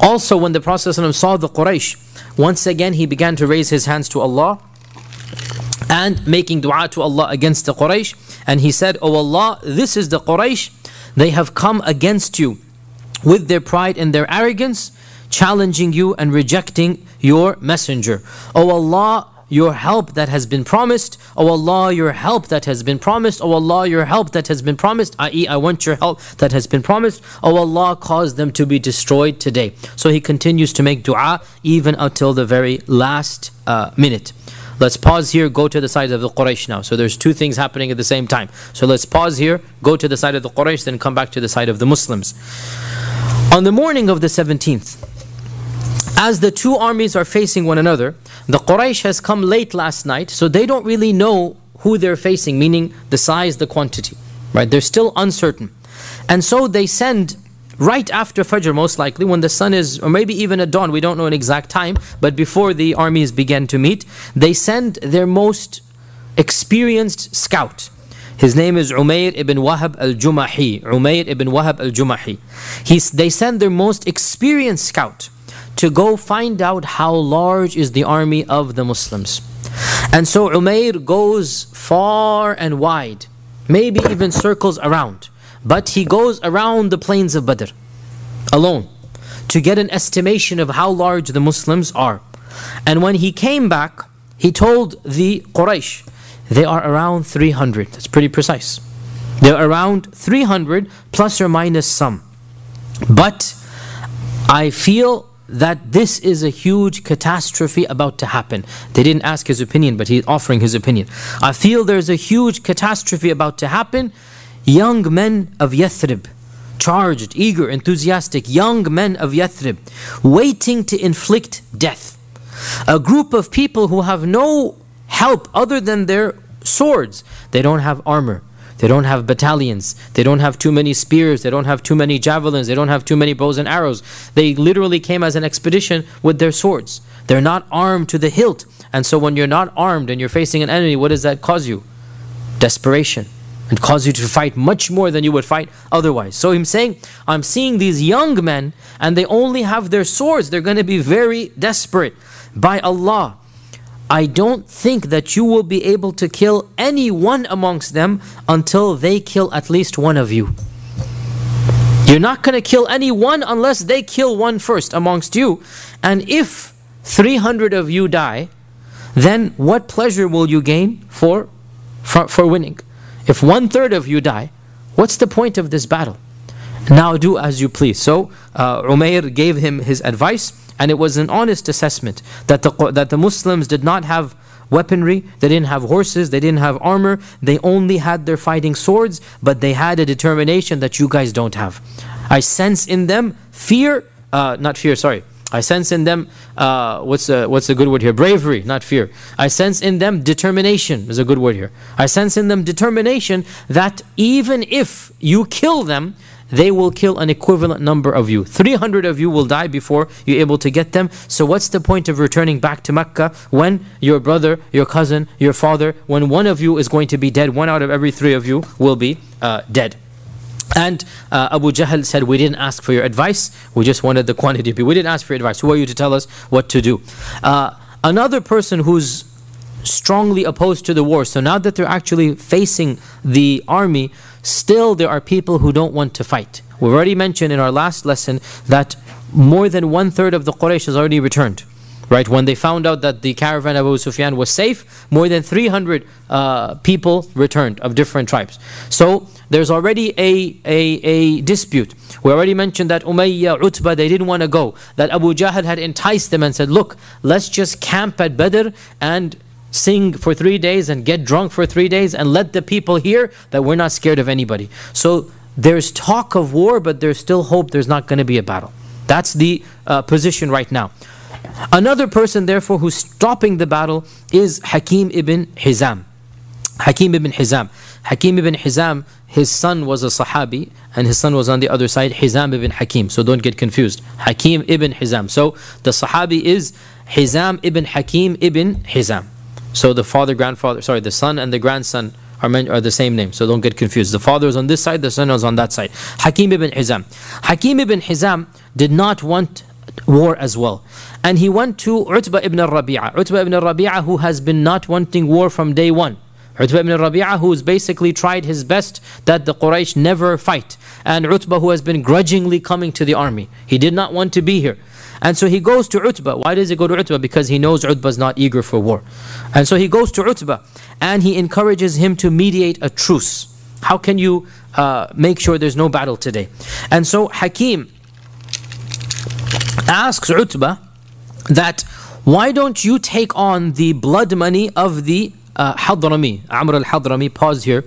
also, when the Prophet saw the Quraysh, once again he began to raise his hands to Allah and making dua to Allah against the Quraysh. And he said, Oh Allah, this is the Quraysh. They have come against you with their pride and their arrogance, challenging you and rejecting your messenger. Oh Allah, your help that has been promised. Oh Allah, your help that has been promised. Oh Allah, your help that has been promised. I.e., I want your help that has been promised. Oh Allah, cause them to be destroyed today. So he continues to make dua even until the very last uh, minute. Let's pause here, go to the side of the Quraysh now. So there's two things happening at the same time. So let's pause here, go to the side of the Quraysh, then come back to the side of the Muslims. On the morning of the 17th, as the two armies are facing one another, the Quraysh has come late last night, so they don't really know who they're facing, meaning the size, the quantity. Right? They're still uncertain. And so they send right after Fajr, most likely, when the sun is, or maybe even at dawn, we don't know an exact time, but before the armies begin to meet, they send their most experienced scout. His name is Umayr ibn Wahab al Jumahi. Umayr ibn Wahab al Jumahi. They send their most experienced scout to go find out how large is the army of the Muslims. And so Umayr goes far and wide, maybe even circles around, but he goes around the plains of Badr alone to get an estimation of how large the Muslims are. And when he came back, he told the Quraysh, they are around 300. That's pretty precise. They're around 300 plus or minus some. But I feel that this is a huge catastrophe about to happen. They didn't ask his opinion, but he's offering his opinion. I feel there's a huge catastrophe about to happen. Young men of Yathrib, charged, eager, enthusiastic, young men of Yathrib, waiting to inflict death. A group of people who have no help other than their swords. They don't have armor. They don't have battalions. They don't have too many spears. They don't have too many javelins. They don't have too many bows and arrows. They literally came as an expedition with their swords. They're not armed to the hilt. And so when you're not armed and you're facing an enemy, what does that cause you? Desperation. And cause you to fight much more than you would fight otherwise. So I'm saying, I'm seeing these young men and they only have their swords. They're going to be very desperate. By Allah, I don't think that you will be able to kill any one amongst them until they kill at least one of you. You're not going to kill anyone unless they kill one first amongst you. And if 300 of you die, then what pleasure will you gain for, for, for winning? If one third of you die, what's the point of this battle? Now do as you please. So uh, Umayr gave him his advice. And it was an honest assessment that the, that the Muslims did not have weaponry, they didn't have horses, they didn't have armor, they only had their fighting swords, but they had a determination that you guys don't have. I sense in them fear, uh, not fear, sorry. I sense in them, uh, what's, a, what's a good word here? Bravery, not fear. I sense in them determination, is a good word here. I sense in them determination that even if you kill them, they will kill an equivalent number of you. 300 of you will die before you're able to get them. So, what's the point of returning back to Mecca when your brother, your cousin, your father, when one of you is going to be dead, one out of every three of you will be uh, dead? And uh, Abu Jahl said, We didn't ask for your advice, we just wanted the quantity. We didn't ask for your advice. Who are you to tell us what to do? Uh, another person who's strongly opposed to the war, so now that they're actually facing the army, still there are people who don't want to fight. We already mentioned in our last lesson that more than one third of the Quraysh has already returned. Right, when they found out that the caravan of Abu Sufyan was safe, more than 300 uh, people returned of different tribes. So there's already a, a, a dispute. We already mentioned that Umayyah, Utbah, they didn't want to go. That Abu Jahl had enticed them and said, Look, let's just camp at Badr and sing for three days and get drunk for three days and let the people hear that we're not scared of anybody. So there's talk of war, but there's still hope there's not going to be a battle. That's the uh, position right now. Another person, therefore, who's stopping the battle is Hakim ibn Hizam. Hakim ibn Hizam. Hakim ibn Hizam, his son was a Sahabi, and his son was on the other side, Hizam ibn Hakim. So don't get confused. Hakim ibn Hizam. So the Sahabi is Hizam ibn Hakim ibn Hizam. So the father, grandfather, sorry, the son and the grandson are, men, are the same name. So don't get confused. The father is on this side, the son is on that side. Hakim ibn Hizam. Hakim ibn Hizam did not want war as well. And he went to Utbah ibn Rabi'ah. Utbah ibn Rabi'ah who has been not wanting war from day one. Utbah ibn Rabi'ah who's basically tried his best that the Quraysh never fight. And Utbah who has been grudgingly coming to the army. He did not want to be here. And so he goes to Utbah. Why does he go to Utbah? Because he knows Utbah is not eager for war. And so he goes to Utbah and he encourages him to mediate a truce. How can you uh, make sure there's no battle today? And so Hakim asks Utbah that why don't you take on the blood money of the uh, Hadrami, Amr al-Hadrami, pause here.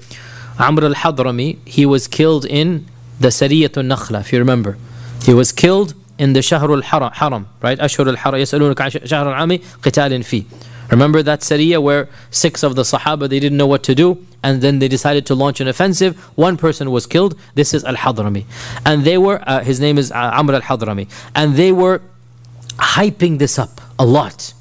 Amr al-Hadrami, he was killed in the Sariyatul Nakhla, if you remember. He was killed in the Shahr al-Haram, right? Ashur al-Haram, yasalunaka Shahr al-Ami, qitalin fi. Remember that Sariya where six of the Sahaba, they didn't know what to do and then they decided to launch an offensive. One person was killed. This is al-Hadrami. And they were, uh, his name is uh, Amr al-Hadrami. And they were hyping this up a lot.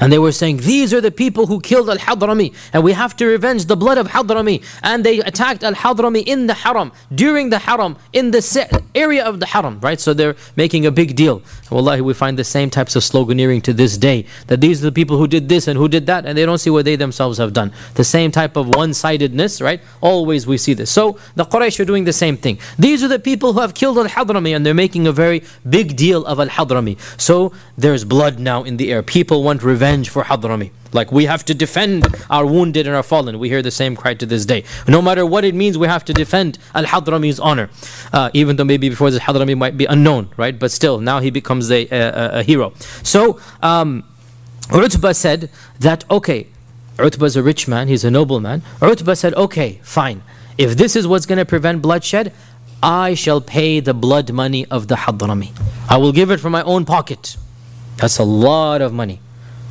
And they were saying, These are the people who killed Al Hadrami, and we have to revenge the blood of Hadrami. And they attacked Al Hadrami in the Haram, during the Haram, in the area of the Haram, right? So they're making a big deal. Wallahi, we find the same types of sloganeering to this day that these are the people who did this and who did that, and they don't see what they themselves have done. The same type of one sidedness, right? Always we see this. So the Quraysh are doing the same thing. These are the people who have killed Al Hadrami, and they're making a very big deal of Al Hadrami. So there's blood now in the air. People want revenge revenge for Hadrami. Like we have to defend our wounded and our fallen. We hear the same cry to this day. No matter what it means, we have to defend Al Hadrami's honor. Uh, even though maybe before this Hadrami might be unknown, right? But still, now he becomes a, a, a hero. So, um, said that, okay, Utbah is a rich man, he's a noble man. Utbah said, okay, fine. If this is what's going to prevent bloodshed, I shall pay the blood money of the Hadrami. I will give it from my own pocket. That's a lot of money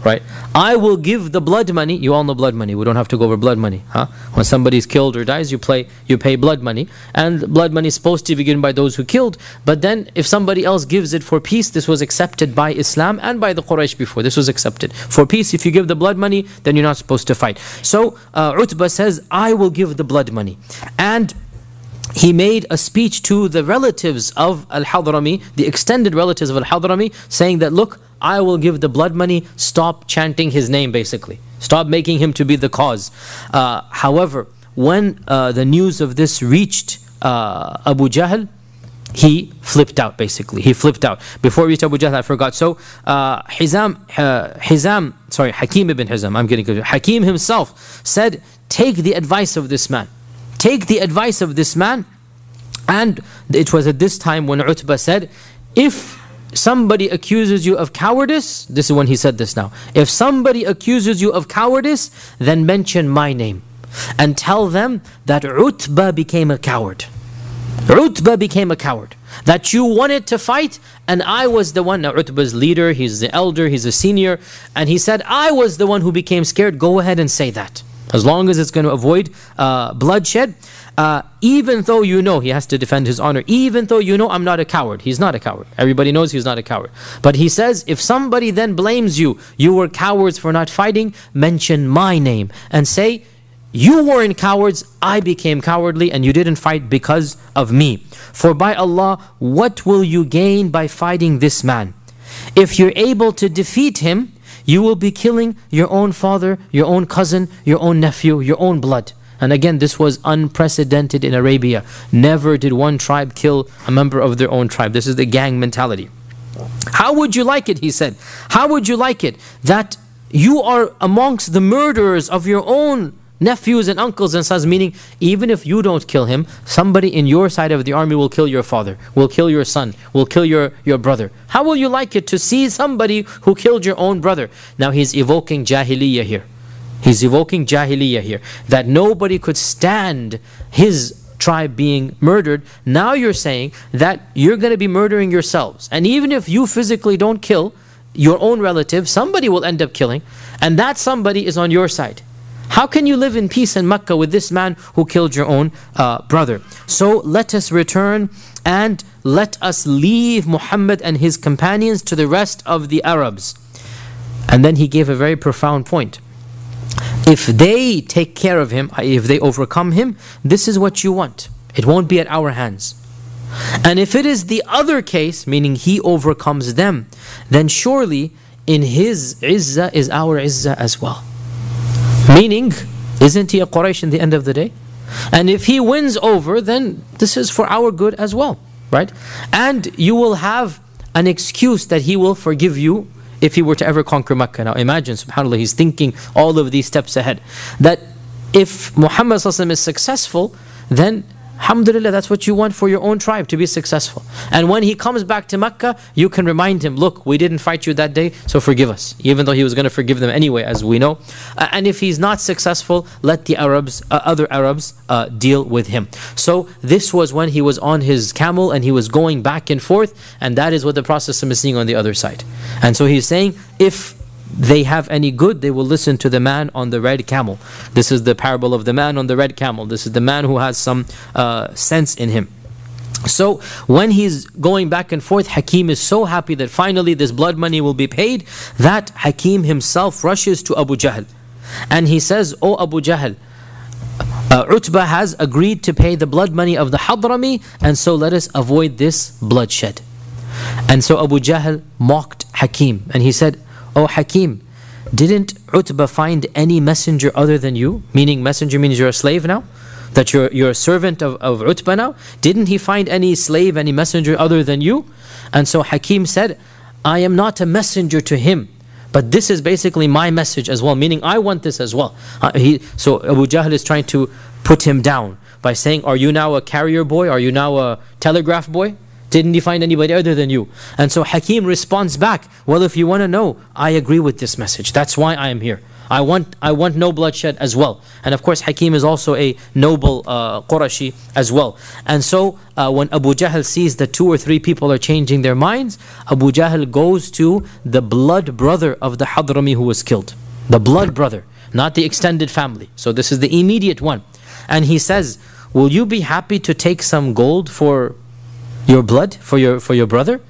right? I will give the blood money. You all know blood money. We don't have to go over blood money, huh? When somebody is killed or dies, you play, you pay blood money, and blood money is supposed to be given by those who killed. But then, if somebody else gives it for peace, this was accepted by Islam and by the Quraysh before. This was accepted for peace. If you give the blood money, then you're not supposed to fight. So uh, Utbah says, "I will give the blood money," and he made a speech to the relatives of Al Hadrami, the extended relatives of Al Hadrami, saying that, look, I will give the blood money, stop chanting his name basically. Stop making him to be the cause. Uh, however, when uh, the news of this reached uh, Abu Jahl, he flipped out basically. He flipped out. Before we reached Abu Jahl, I forgot. So, uh, Hizam, uh, Hizam, sorry, Hakim ibn Hizam, I'm getting good. Hakim himself said, Take the advice of this man. Take the advice of this man. And it was at this time when Utbah said, If somebody accuses you of cowardice, this is when he said this now. If somebody accuses you of cowardice, then mention my name and tell them that Utbah became a coward. Utbah became a coward. That you wanted to fight and I was the one. Now Utbah's leader, he's the elder, he's a senior, and he said, I was the one who became scared. Go ahead and say that. As long as it's going to avoid uh, bloodshed uh, even though you know he has to defend his honor, even though you know I'm not a coward, he's not a coward. Everybody knows he's not a coward. But he says, if somebody then blames you, you were cowards for not fighting, mention my name and say, you weren't cowards, I became cowardly, and you didn't fight because of me. For by Allah, what will you gain by fighting this man? If you're able to defeat him, you will be killing your own father, your own cousin, your own nephew, your own blood. And again, this was unprecedented in Arabia. Never did one tribe kill a member of their own tribe. This is the gang mentality. How would you like it, he said? How would you like it that you are amongst the murderers of your own nephews and uncles and sons, meaning even if you don't kill him, somebody in your side of the army will kill your father, will kill your son, will kill your, your brother. How will you like it to see somebody who killed your own brother? Now he's evoking jahiliyyah here. He's evoking Jahiliyyah here. That nobody could stand his tribe being murdered. Now you're saying that you're going to be murdering yourselves. And even if you physically don't kill your own relative, somebody will end up killing. And that somebody is on your side. How can you live in peace in Mecca with this man who killed your own uh, brother? So let us return and let us leave Muhammad and his companions to the rest of the Arabs. And then he gave a very profound point. If they take care of him, if they overcome him, this is what you want. It won't be at our hands. And if it is the other case, meaning he overcomes them, then surely in his izzah is our izzah as well. Meaning, isn't he a Quraysh in the end of the day? And if he wins over, then this is for our good as well, right? And you will have an excuse that he will forgive you if he were to ever conquer Mecca. Now imagine, subhanAllah, he's thinking all of these steps ahead. That if Muhammad is successful, then Alhamdulillah, that's what you want for your own tribe to be successful. And when he comes back to Mecca, you can remind him, look, we didn't fight you that day, so forgive us. Even though he was going to forgive them anyway, as we know. Uh, and if he's not successful, let the Arabs, uh, other Arabs, uh, deal with him. So this was when he was on his camel and he was going back and forth, and that is what the Prophet is seeing on the other side. And so he's saying, if they have any good, they will listen to the man on the red camel. This is the parable of the man on the red camel. This is the man who has some uh, sense in him. So when he's going back and forth, Hakim is so happy that finally this blood money will be paid that Hakim himself rushes to Abu Jahl. And he says, O Abu Jahl, uh, Utbah has agreed to pay the blood money of the Hadrami, and so let us avoid this bloodshed. And so Abu Jahl mocked Hakim, and he said, Oh Hakim, didn't Utbah find any messenger other than you? Meaning, messenger means you're a slave now? That you're, you're a servant of, of Utbah now? Didn't he find any slave, any messenger other than you? And so Hakim said, I am not a messenger to him. But this is basically my message as well, meaning I want this as well. Uh, he, so Abu Jahl is trying to put him down by saying, Are you now a carrier boy? Are you now a telegraph boy? Didn't he find anybody other than you? And so Hakim responds back, Well, if you want to know, I agree with this message. That's why I am here. I want, I want no bloodshed as well. And of course, Hakim is also a noble uh, Qurashi as well. And so, uh, when Abu Jahl sees that two or three people are changing their minds, Abu Jahl goes to the blood brother of the Hadrami who was killed. The blood brother, not the extended family. So, this is the immediate one. And he says, Will you be happy to take some gold for your blood for your for your brother?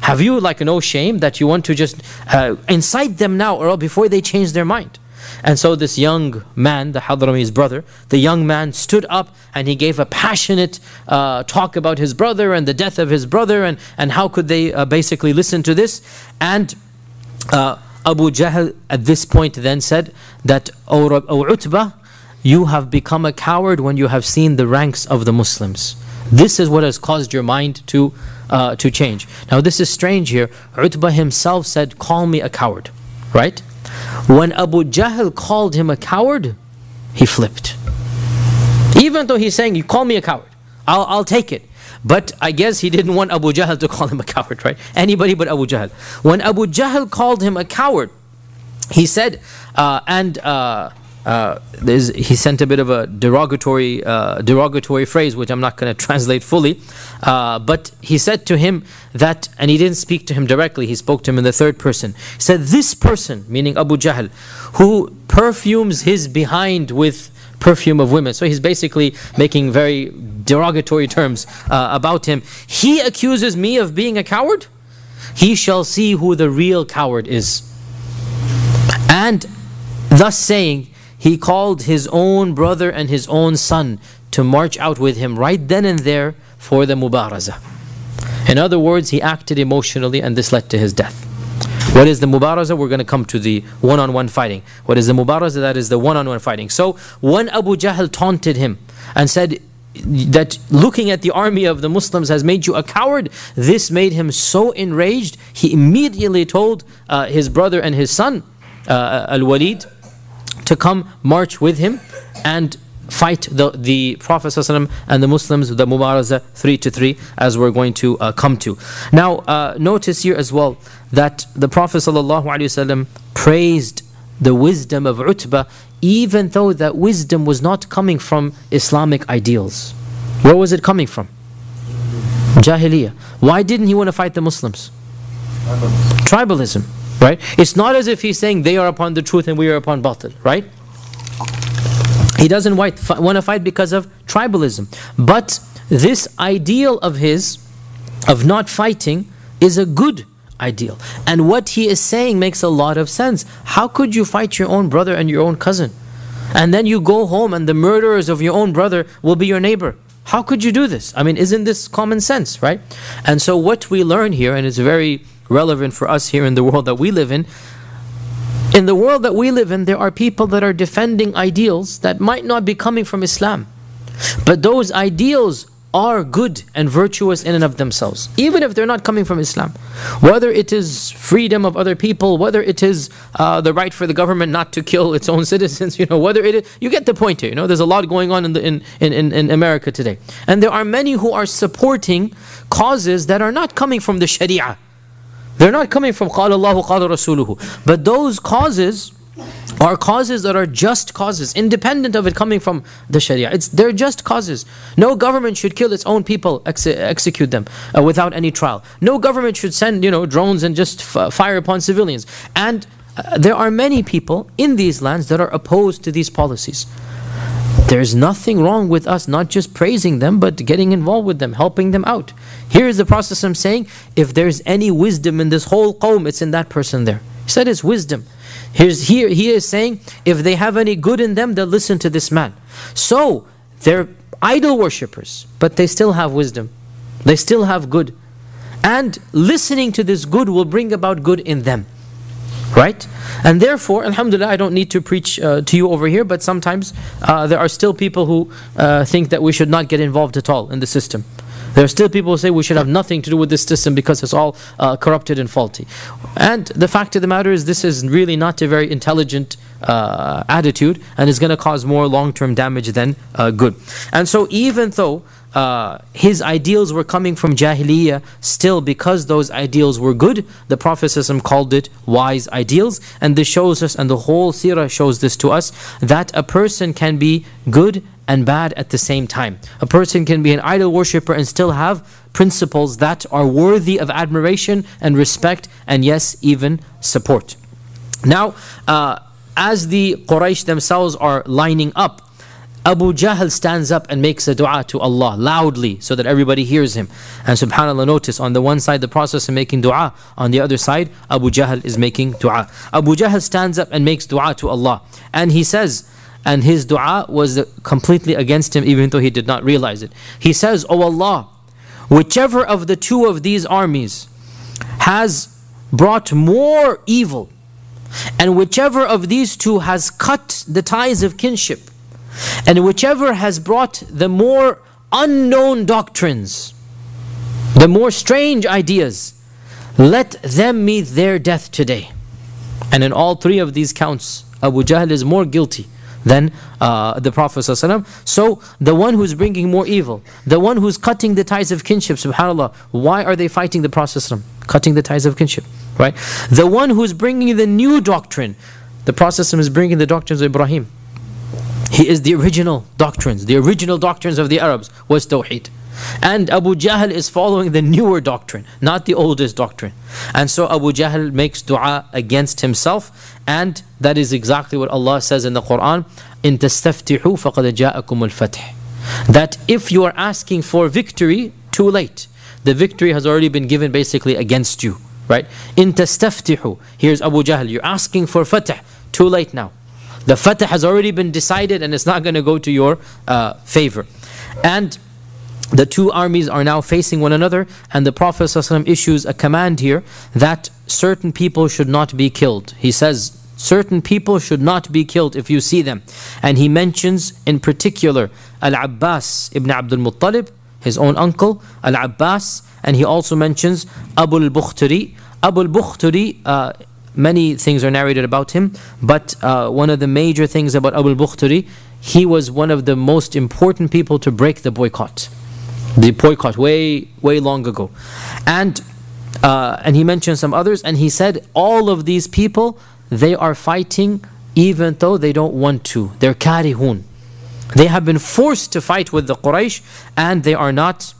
Have you like no shame that you want to just uh, incite them now or before they change their mind? And so this young man, the Hadrami's brother, the young man stood up and he gave a passionate uh, talk about his brother and the death of his brother and, and how could they uh, basically listen to this. And uh, Abu Jahl at this point then said that, O, Utbah, you have become a coward when you have seen the ranks of the Muslims. This is what has caused your mind to, uh, to change. Now, this is strange here. Utbah himself said, Call me a coward. Right? When Abu Jahl called him a coward, he flipped. Even though he's saying, You call me a coward, I'll, I'll take it. But I guess he didn't want Abu Jahl to <laughs> call him a coward, right? Anybody but Abu Jahl. When Abu Jahl called him a coward, he said, uh, and uh, uh, he sent a bit of a derogatory, uh, derogatory phrase, which I'm not going <laughs> to translate fully. Uh, but he said to him that, and he didn't speak to him directly, he spoke to him in the third person. He said, This person, meaning Abu Jahl, who perfumes his behind with perfume of women. So he's basically making very derogatory terms uh, about him. He accuses me of being a coward. He shall see who the real coward is. And thus saying, he called his own brother and his own son to march out with him right then and there for the mubaraza. In other words, he acted emotionally and this led to his death. What is the mubaraza? We're going to come to the one on one fighting. What is the mubaraza? That is the one on one fighting. So, when Abu Jahl taunted him and said, that looking at the army of the Muslims has made you a coward. This made him so enraged, he immediately told uh, his brother and his son, uh, Al Walid, to come march with him and fight the, the Prophet and the Muslims, the Mubaraza 3 to 3, as we're going to uh, come to. Now, uh, notice here as well that the Prophet praised the wisdom of Utbah, even though that wisdom was not coming from Islamic ideals. Where was it coming from? Jahiliyyah. Why didn't he want to fight the Muslims? Tribalism. Right? It's not as if he's saying they are upon the truth and we are upon batil, right? He doesn't want to fight because of tribalism. But this ideal of his, of not fighting, is a good ideal. And what he is saying makes a lot of sense. How could you fight your own brother and your own cousin? And then you go home and the murderers of your own brother will be your neighbor. How could you do this? I mean, isn't this common sense, right? And so, what we learn here, and it's very relevant for us here in the world that we live in, in the world that we live in, there are people that are defending ideals that might not be coming from Islam. But those ideals are good and virtuous in and of themselves, even if they're not coming from Islam. Whether it is freedom of other people, whether it is uh, the right for the government not to kill its own <laughs> citizens, you know, whether it is, you get the point here. You know, there's a lot going on in, the, in, in, in America today. And there are many who are supporting causes that are not coming from the Sharia. They're not coming from قال الله قال رسوله. But those causes are causes that are just causes, independent of it coming from the Sharia. It's they're just causes. No government should kill its own people, ex- execute them uh, without any trial. No government should send you know drones and just f- fire upon civilians. And uh, there are many people in these lands that are opposed to these policies. There's nothing wrong with us not just praising them, but getting involved with them, helping them out. Here is the process I'm saying if there's any wisdom in this whole qawm, it's in that person there. He said it's wisdom. Here's, here he is saying, if they have any good in them, they'll listen to this man. So, they're idol worshippers, but they still have wisdom. They still have good. And listening to this good will bring about good in them. Right? And therefore, Alhamdulillah, I don't need to preach uh, to you over here, but sometimes uh, there are still people who uh, think that we should not get involved at all in the system. There are still people who say we should have nothing to do with this system because it's all uh, corrupted and faulty. And the fact of the matter is, this is really not a very intelligent uh, attitude and is going to cause more long term damage than uh, good. And so, even though uh, his ideals were coming from Jahiliyyah, still because those ideals were good, the Prophet called it wise ideals. And this shows us, and the whole seerah shows this to us, that a person can be good and bad at the same time. A person can be an idol worshipper and still have principles that are worthy of admiration and respect, and yes, even support. Now, uh, as the Quraysh themselves are lining up, Abu Jahl stands up and makes a dua to Allah loudly so that everybody hears him. And subhanAllah, notice on the one side the process of making dua, on the other side, Abu Jahl is making dua. Abu Jahl stands up and makes dua to Allah. And he says, and his dua was completely against him even though he did not realize it. He says, Oh Allah, whichever of the two of these armies has brought more evil, and whichever of these two has cut the ties of kinship, and whichever has brought the more unknown doctrines, the more strange ideas, let them meet their death today. And in all three of these counts, Abu Jahl is more guilty than uh, the Prophet ﷺ. So the one who's bringing more evil, the one who's cutting the ties of kinship, subhanAllah, why are they fighting the Prophet ﷺ? Cutting the ties of kinship, right? The one who's bringing the new doctrine, the Prophet ﷺ is bringing the doctrines of Ibrahim. He is the original doctrines. The original doctrines of the Arabs was Tawheed. And Abu Jahl is following the newer doctrine, not the oldest doctrine. And so Abu Jahl makes dua against himself, and that is exactly what Allah says in the Quran in تستفتحوا فقد جاءكم الفتح that if you are asking for victory too late the victory has already been given basically against you right in تستفتحوا here's Abu Jahl you're asking for fatah too late now the fatah has already been decided and it's not going to go to your uh, favor and the two armies are now facing one another, and the Prophet ﷺ issues a command here that certain people should not be killed. He says, Certain people should not be killed if you see them. And he mentions in particular Al Abbas ibn Abdul Muttalib, his own uncle, Al Abbas, and he also mentions Abu al Bukhtari. Abu al Bukhtari, uh, many things are narrated about him, but uh, one of the major things about Abu al Bukhtari, he was one of the most important people to break the boycott. The boycott way way long ago. And uh, and he mentioned some others and he said all of these people they are fighting even though they don't want to. They're karihun. They have been forced to fight with the quraysh and they are not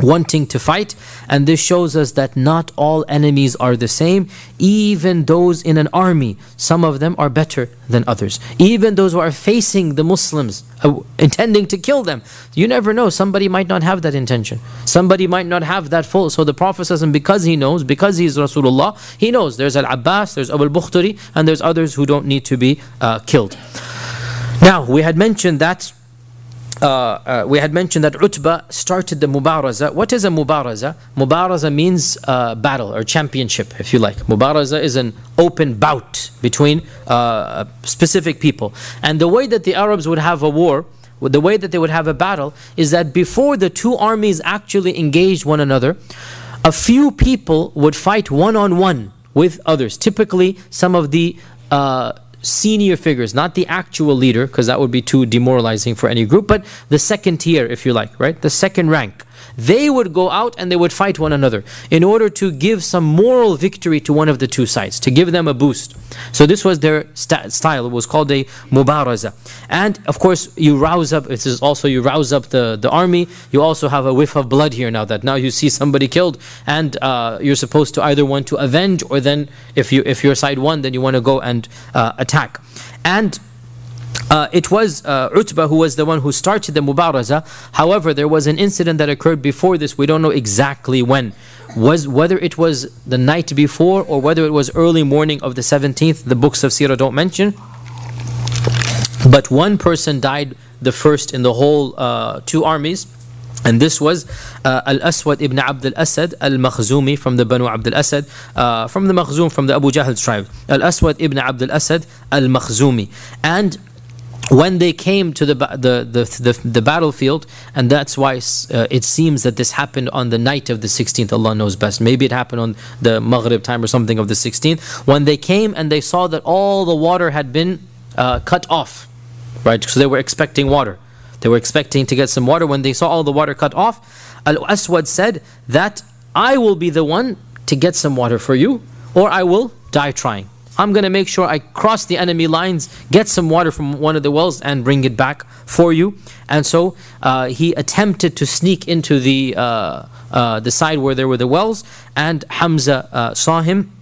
wanting to fight. And this shows us that not all enemies are the same. Even those in an army some of them are better than others. Even those who are facing the muslims uh, intending to kill them you never know. Somebody might not have that intention. Somebody might not have that full so the prophet because he knows because he's rasulullah he knows. There's al-abbas there's abu al-bukhtari and there's others who don't need to be uh, killed. Now we had mentioned that uh, uh, we had mentioned that Utbah started the Mubaraza. What is a Mubaraza? Mubaraza means uh, battle or championship, if you like. Mubaraza is an open bout between uh, specific people. And the way that the Arabs would have a war, the way that they would have a battle, is that before the two armies actually engaged one another, a few people would fight one on one with others. Typically, some of the uh, senior figures, not the actual leader, because that would be too demoralizing for any group, but the second tier, if you like, right? The second rank. They would go out and they would fight one another in order to give some moral victory to one of the two sides, to give them a boost. So this was their st- style. It was called a mubaraza. And of course, you rouse up, this is also you rouse up the, the army. You also have a whiff of blood here now that now you see somebody killed and uh, you're supposed to either want to avenge or then if, you, if your side won, then you want to go and uh, attack. And uh, it was uh, Utbah who was the one who started the Mubaraza. However, there was an incident that occurred before this. We don't know exactly when. Was whether it was the night before or whether it was early morning of the 17th. The books of Sirah don't mention. But one person died the first in the whole uh, two armies. And this was uh, Al Aswad ibn Abd al Asad al Makhzumi from the Banu Abd al Asad, uh, from the Makhzum, from the Abu Jahl tribe. Al Aswad ibn Abd al Asad al Makhzumi. And when they came to the, the, the, the, the battlefield, and that's why uh, it seems that this happened on the night of the 16th, Allah knows best. Maybe it happened on the Maghrib time or something of the 16th. When they came and they saw that all the water had been uh, cut off, right? So they were expecting water. They were expecting to get some water. When they saw all the water cut off, Al Aswad said that I will be the one to get some water for you, or I will die trying. I'm going to make sure I cross the enemy lines, get some water from one of the wells, and bring it back for you. And so uh, he attempted to sneak into the uh, uh, the side where there were the wells, and Hamza uh, saw him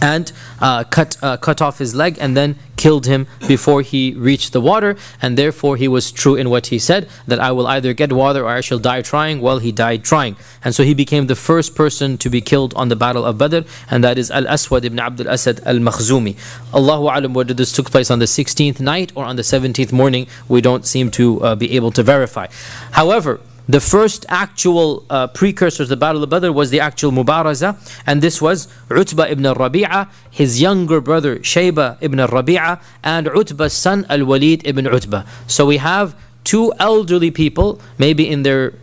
and uh, cut uh, cut off his leg and then killed him before he reached the water. And therefore he was true in what he said that I will either get water or I shall die trying. Well he died trying. And so he became the first person to be killed on the battle of Badr and that is Al-Aswad ibn Abdul Asad Al-Makhzumi. Allahu alam whether this took place on the 16th night or on the 17th morning we don't seem to uh, be able to verify. However the first actual uh, precursor to the Battle of Badr was the actual Mubaraza, and this was Utbah ibn Rabi'a, his younger brother Shayba ibn Rabi'a, and Utbah's son Al Walid ibn Utbah. So we have two elderly people, maybe in their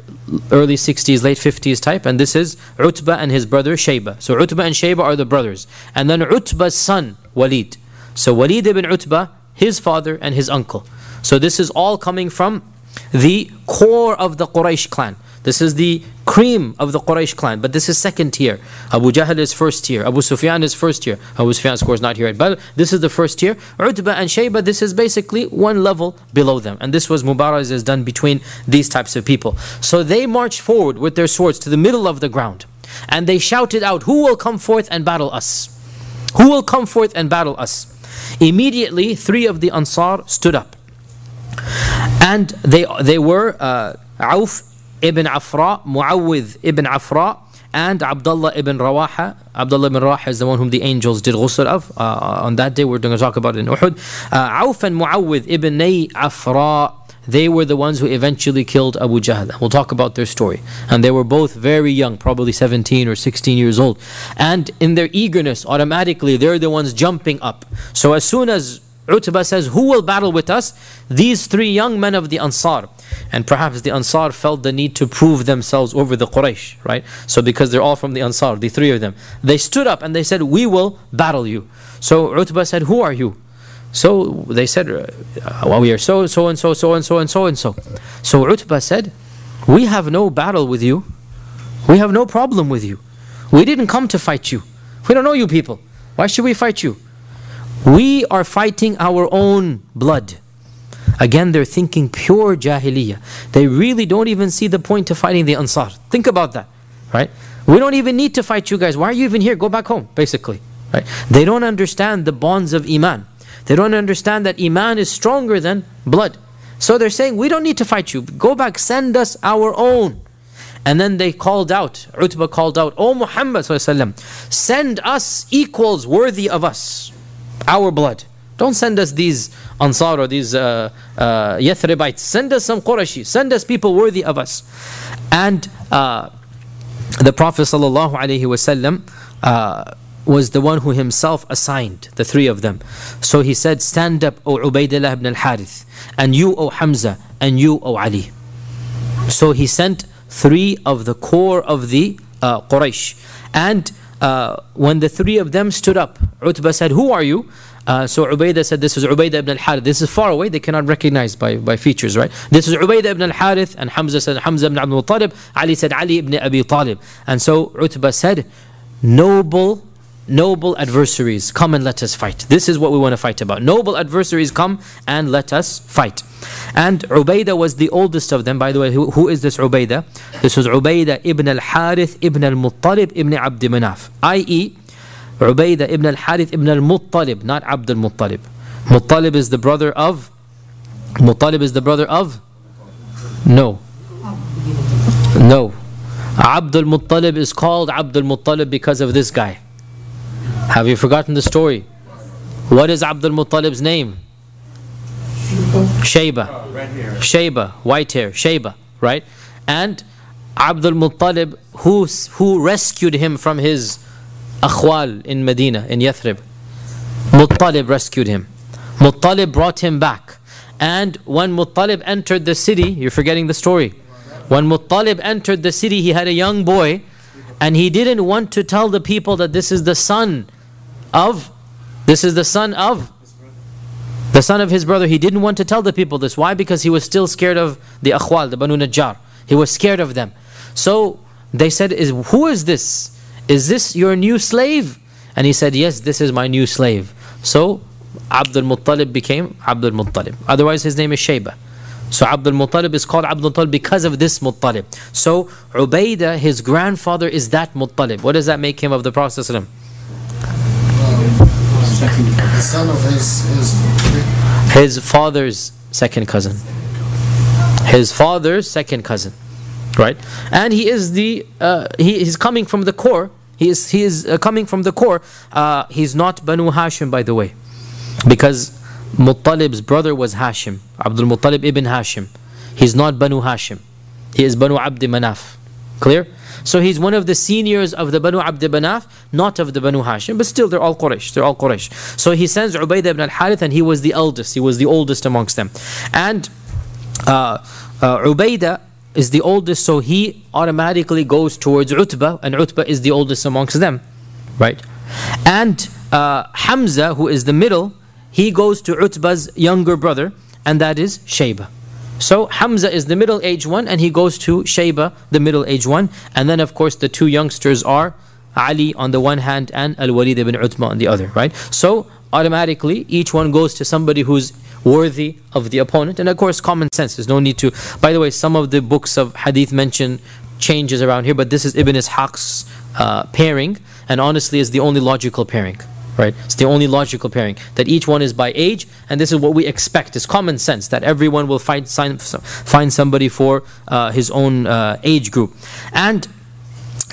early 60s, late 50s type, and this is Utbah and his brother Shayba. So Utbah and Shayba are the brothers. And then Utbah's son, Walid. So Walid ibn Utbah, his father and his uncle. So this is all coming from the core of the Quraysh clan. This is the cream of the Quraysh clan, but this is second tier. Abu Jahl is first tier. Abu Sufyan is first tier. Abu Sufyan, of course, not here at Badr. This is the first tier. Utbah and Shayba, this is basically one level below them. And this was Mubaraz is done between these types of people. So they marched forward with their swords to the middle of the ground. And they shouted out, Who will come forth and battle us? Who will come forth and battle us? Immediately, three of the Ansar stood up. And they, they were uh, Auf ibn Afra, Muawwidh ibn Afra, and Abdullah ibn Rawaha. Abdullah ibn Rawaha is the one whom the angels did ghusl of. Uh, on that day, we're going to talk about it in Uhud. Uh, Auf and Muawwidh ibn Afra, they were the ones who eventually killed Abu Jahl. We'll talk about their story. And they were both very young, probably 17 or 16 years old. And in their eagerness, automatically, they're the ones jumping up. So as soon as Utbah says, Who will battle with us? These three young men of the Ansar. And perhaps the Ansar felt the need to prove themselves over the Quraysh, right? So because they're all from the Ansar, the three of them, they stood up and they said, We will battle you. So Utbah said, Who are you? So they said, uh, Well, we are so, and so and so, so and so, and so and so. So Utbah said, We have no battle with you. We have no problem with you. We didn't come to fight you. We don't know you people. Why should we fight you? We are fighting our own blood. Again, they're thinking pure jahiliyyah. They really don't even see the point of fighting the Ansar. Think about that, right? We don't even need to fight you guys. Why are you even here? Go back home, basically. Right? They don't understand the bonds of Iman. They don't understand that Iman is stronger than blood. So they're saying, we don't need to fight you. Go back, send us our own. And then they called out, Utbah called out, O Muhammad, send us equals worthy of us our blood. Don't send us these Ansar or these uh, uh, Yathribites. Send us some Qurayshi. Send us people worthy of us. And uh, the Prophet ﷺ, uh, was the one who himself assigned the three of them. So he said, Stand up, O Ubaidullah ibn al Harith, and you, O Hamza, and you, O Ali. So he sent three of the core of the uh, Quraysh. And uh, when the three of them stood up, Utbah said, Who are you? Uh, so Ubaidah said, This is Ubaidah ibn al Harith. This is far away, they cannot recognize by, by features, right? This is Ubaidah ibn al Harith, and Hamza said, Hamza ibn Abdul Talib. Ali said, Ali ibn Abi Talib. And so Utbah said, Noble noble adversaries come and let us fight. This is what we want to fight about. Noble adversaries come and let us fight. And Ubaidah was the oldest of them. By the way who, who is this Ubaidah this was Ubaidah ibn al-Harith ibn al-Muttalib ibn Abd Manaf i.e. Ubaidah ibn al-Harith ibn al-Muttalib not Abd al-Muttalib. Muttalib is the brother of Muttalib is the brother of no. No. Abd al-Muttalib is called Abd al-Muttalib because of this guy have you forgotten the story? What is Abdul Muttalib's name? Shayba. Shayba, white hair, Shayba, right? And Abdul Muttalib, who, who rescued him from his akhwal in Medina, in Yathrib. Muttalib rescued him. Muttalib brought him back. And when Muttalib entered the city, you're forgetting the story. When Muttalib entered the city, he had a young boy and he didn't want to tell the people that this is the son of, this is the son of, the son of his brother. He didn't want to tell the people this. Why? Because he was still scared of the akhwal, the Banu Najjar. He was scared of them. So they said, is, Who is this? Is this your new slave? And he said, Yes, this is my new slave. So Abdul Muttalib became Abdul Muttalib. Otherwise, his name is Shayba. So Abdul Muttalib is called Abdul Muttalib because of this Muttalib. So Ubaidah, his grandfather, is that Muttalib. What does that make him of the Prophet? The
son of his, his
his father's second cousin. His father's second cousin, right? And he is the uh, he is coming from the core. He is he is uh, coming from the core. Uh, he's not Banu Hashim, by the way, because Muttalib's brother was Hashim, Abdul Muttalib ibn Hashim. He's not Banu Hashim. He is Banu Abd Manaf. Clear? So he's one of the seniors of the Banu Abd Manaf, not of the Banu Hashim, but still they're all Quraysh. They're all Quraysh. So he sends Ubaidah ibn al-Harith and he was the eldest. He was the oldest amongst them. And uh, uh, Ubaidah is the oldest, so he automatically goes towards Utbah, and Utbah is the oldest amongst them. Right? And uh, Hamza, who is the middle, he goes to Utbah's younger brother, and that is Shayba. So Hamza is the middle aged one, and he goes to Shayba, the middle aged one. And then, of course, the two youngsters are Ali on the one hand and Al Walid ibn Utbah on the other, right? So automatically, each one goes to somebody who's worthy of the opponent. And of course, common sense. There's no need to. By the way, some of the books of hadith mention changes around here, but this is Ibn Ishaq's uh, pairing, and honestly, is the only logical pairing right? It's the only logical pairing that each one is by age, and this is what we expect. It's common sense that everyone will find find somebody for uh, his own uh, age group, and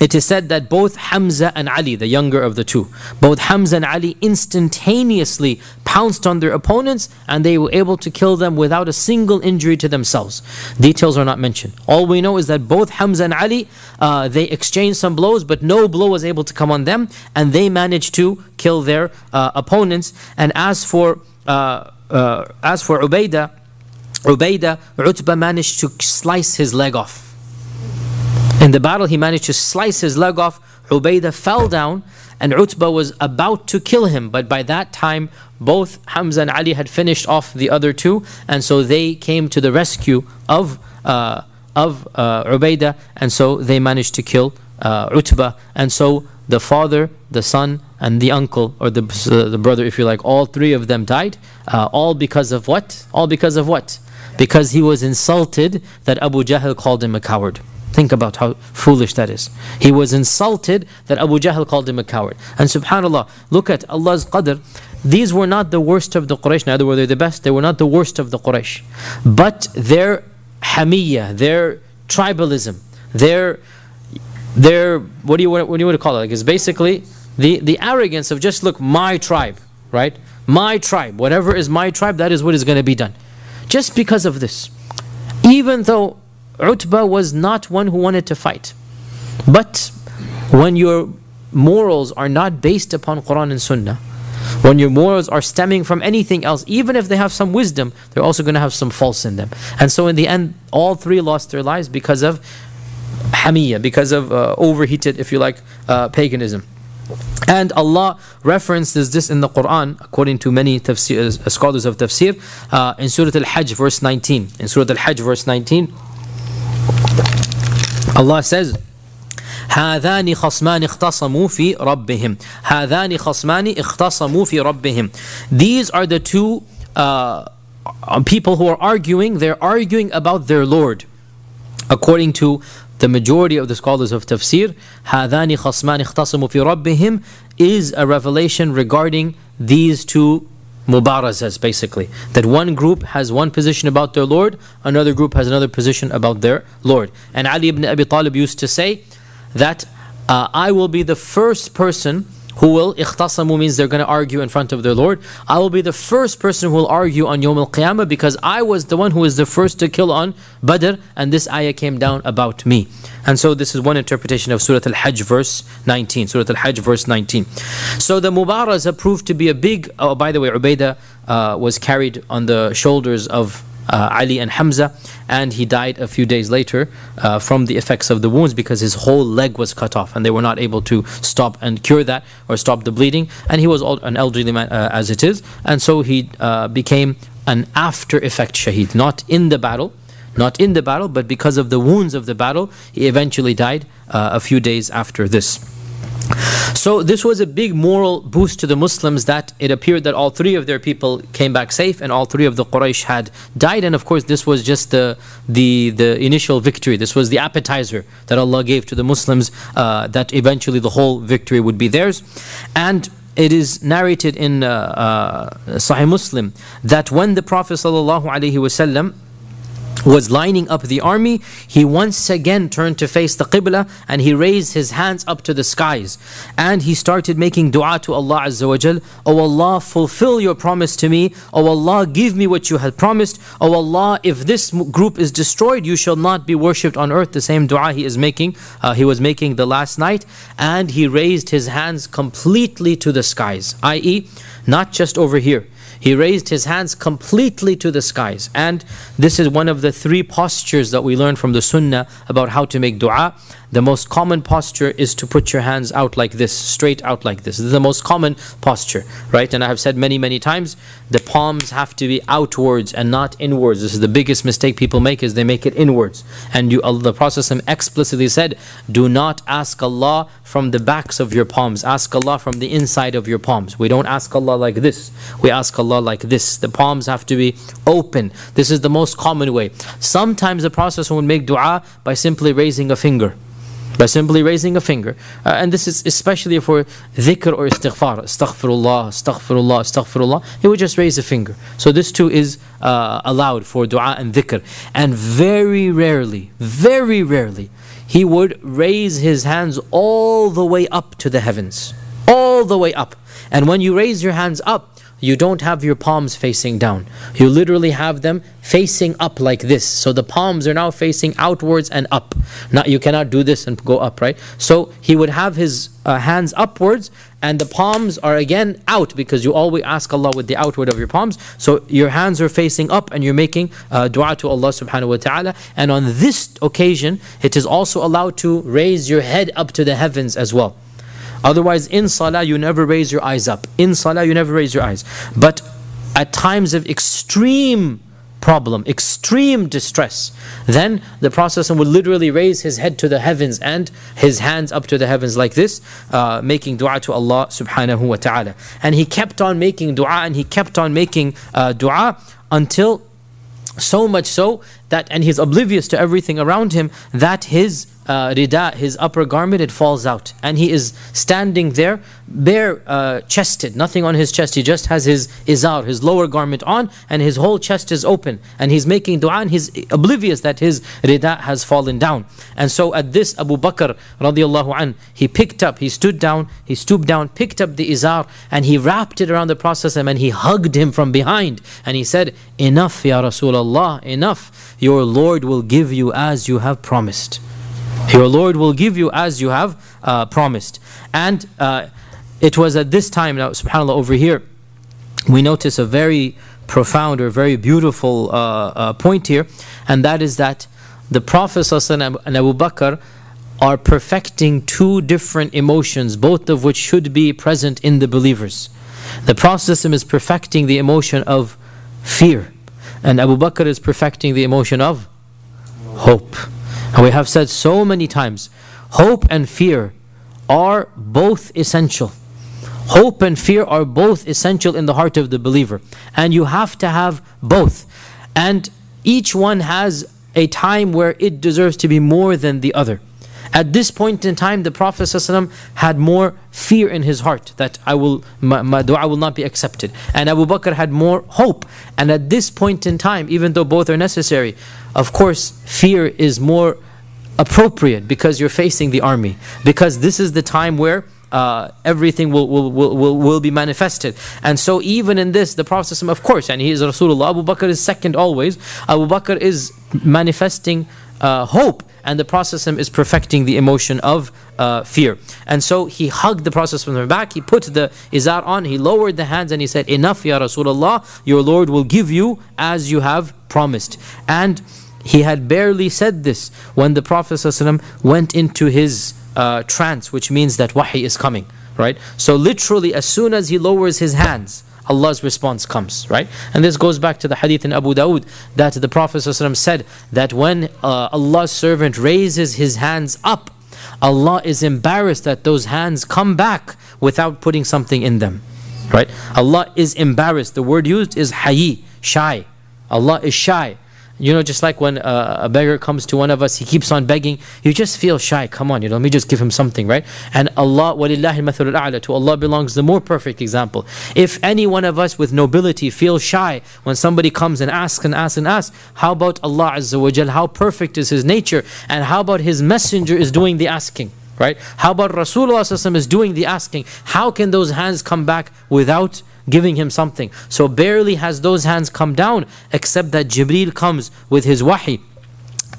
it is said that both Hamza and Ali, the younger of the two, both Hamza and Ali instantaneously pounced on their opponents and they were able to kill them without a single injury to themselves. Details are not mentioned. All we know is that both Hamza and Ali, uh, they exchanged some blows, but no blow was able to come on them and they managed to kill their uh, opponents. And as for uh, uh as for Ubaidah, Ubaidah, Utbah managed to slice his leg off in the battle, he managed to slice his leg off. Ubaidah fell down, and Utbah was about to kill him. But by that time, both Hamza and Ali had finished off the other two, and so they came to the rescue of uh, of uh, Ubaidah, and so they managed to kill uh, Utbah. And so the father, the son, and the uncle, or the, uh, the brother, if you like, all three of them died. Uh, all because of what? All because of what? Because he was insulted that Abu Jahl called him a coward. Think about how foolish that is. He was insulted that Abu Jahl called him a coward. And subhanAllah, look at Allah's qadr. These were not the worst of the Quraysh, neither were they the best, they were not the worst of the Quraysh. But their hamiyah, their tribalism, their, their what do you what do you want to call it? Like it's basically the, the arrogance of just look, my tribe, right? my tribe, whatever is my tribe, that is what is going to be done. Just because of this. Even though Utbah was not one who wanted to fight. But when your morals are not based upon Quran and Sunnah, when your morals are stemming from anything else, even if they have some wisdom, they're also going to have some false in them. And so in the end, all three lost their lives because of hamiyya, because of uh, overheated, if you like, uh, paganism. And Allah references this in the Quran, according to many tafsir, uh, scholars of tafsir, uh, in Surah Al-Hajj, verse 19. In Surah Al-Hajj, verse 19, Allah says, هذان خصمان اختصموا في ربهم هذان خصمان اختصموا في ربهم These are the two uh, people who are arguing, they're arguing about their Lord. According to the majority of the scholars of tafsir, هذان خصمان اختصموا في ربهم is a revelation regarding these two mubarazas basically. That one group has one position about their lord another group has another position about their lord. And ali ibn abi talib used to say that uh, I will be the first person who will ikhtasamu means they're going to argue in front of their Lord. I will be the first person who will argue on Yom al-Qiyamah because I was the one who was the first to kill on Badr and this ayah came down about me. And so this is one interpretation of Surah Al-Hajj verse 19. Surah Al-Hajj verse 19. So the Mubaraza proved to be a big, oh by the way, Ubaidah uh, was carried on the shoulders of Ali and Hamza, and he died a few days later uh, from the effects of the wounds because his whole leg was cut off, and they were not able to stop and cure that or stop the bleeding. And he was an elderly man uh, as it is, and so he uh, became an after effect shaheed, not in the battle. Not in the battle, but because of the wounds of the battle, he eventually died uh, a few days after this. So this was a big moral boost to the Muslims that it appeared that all three of their people came back safe and all three of the Quraysh had died. And of course this was just the the the initial victory. This was the appetizer that Allah gave to the Muslims uh, that eventually the whole victory would be theirs. And it is narrated in uh, uh, Sahih Muslim that when the Prophet sallallahu alaihi wasallam was lining up the army, he once again turned to face the Qibla and he raised his hands up to the skies. And he started making dua to Allah Azza wa Jal, O Allah, fulfill your promise to me. O Allah, give me what you had promised. O Allah, if this group is destroyed, you shall not be worshipped on earth. The same dua he is making, uh, he was making the last night. And he raised his hands completely to the skies, i.e., not just over here. He raised his hands completely to the skies. And this is one of the three postures that we learn from the Sunnah about how to make dua. The most common posture is to put your hands out like this, straight out like this. This is the most common posture, right? And I have said many, many times, the palms have to be outwards and not inwards. This is the biggest mistake people make is they make it inwards. And you, the Prophet explicitly said, do not ask Allah from the backs of your palms. Ask Allah from the inside of your palms. We don't ask Allah like this. We ask Allah like this. The palms have to be open. This is the most common way. Sometimes the Prophet would make dua by simply raising a finger by simply raising a finger. Uh, and this is especially for dhikr or istighfar. Astaghfirullah, astaghfirullah, astaghfirullah. He would just raise a finger. So this too is uh, allowed for dua and dhikr. And very rarely, very rarely, he would raise his hands all the way up to the heavens. All the way up. And when you raise your hands up, you don't have your palms facing down. You literally have them facing up like this. So the palms are now facing outwards and up. Now you cannot do this and go up, right? So he would have his uh, hands upwards and the palms are again out because you always ask Allah with the outward of your palms. So your hands are facing up and you're making uh, dua to Allah subhanahu wa ta'ala. And on this occasion, it is also allowed to raise your head up to the heavens as well. Otherwise, in salah, you never raise your eyes up. In salah, you never raise your eyes. But at times of extreme problem, extreme distress, then the Prophet would literally raise his head to the heavens and his hands up to the heavens like this, uh, making dua to Allah subhanahu wa ta'ala. And he kept on making dua and he kept on making uh, dua until so much so that, and he's oblivious to everything around him, that his uh, rida, his upper garment, it falls out. And he is standing there, bare uh, chested, nothing on his chest. He just has his izar, his lower garment on, and his whole chest is open. And he's making dua, and he's oblivious that his rida has fallen down. And so at this, Abu Bakr radiallahu an, he picked up, he stood down, he stooped down, picked up the izar, and he wrapped it around the Prophet and he hugged him from behind. And he said, Enough, Ya Rasulullah, enough. Your Lord will give you as you have promised. Your Lord will give you as you have uh, promised. And uh, it was at this time, now subhanAllah, over here, we notice a very profound or very beautiful uh, uh point here, and that is that the Prophet and Abu Bakr are perfecting two different emotions, both of which should be present in the believers. The Prophet is perfecting the emotion of fear, and Abu Bakr is perfecting the emotion of hope. And we have said so many times hope and fear are both essential. Hope and fear are both essential in the heart of the believer. And you have to have both. And each one has a time where it deserves to be more than the other. At this point in time, the Prophet ﷺ had more fear in his heart that I will, my, my dua will not be accepted. And Abu Bakr had more hope. And at this point in time, even though both are necessary, of course, fear is more appropriate because you're facing the army. Because this is the time where uh, everything will, will, will, will, will be manifested. And so, even in this, the Prophet, of course, and he is Rasulullah, Abu Bakr is second always. Abu Bakr is manifesting uh, hope and the Prophet is perfecting the emotion of uh, fear. And so he hugged the Prophet from the back, he put the izar on, he lowered the hands and he said, Enough, Ya Rasulullah, your Lord will give you as you have promised. And he had barely said this when the Prophet went into his uh, trance, which means that wahi is coming, right? So literally, as soon as he lowers his hands, Allah's response comes, right? And this goes back to the hadith in Abu Dawood that the Prophet ﷺ said that when uh, Allah's servant raises his hands up, Allah is embarrassed that those hands come back without putting something in them, right? Allah is embarrassed. The word used is hayi, shy. Allah is shy. You know, just like when uh, a beggar comes to one of us, he keeps on begging, you just feel shy. Come on, you know, let me just give him something, right? And Allah, a'la, to Allah belongs the more perfect example. If any one of us with nobility feels shy when somebody comes and asks and asks and asks, how about Allah Azza wa Jal? How perfect is His nature? And how about His messenger is doing the asking? Right? How about Rasulullah is doing the asking? How can those hands come back without giving him something. So barely has those hands come down except that Jibreel comes with his wahi.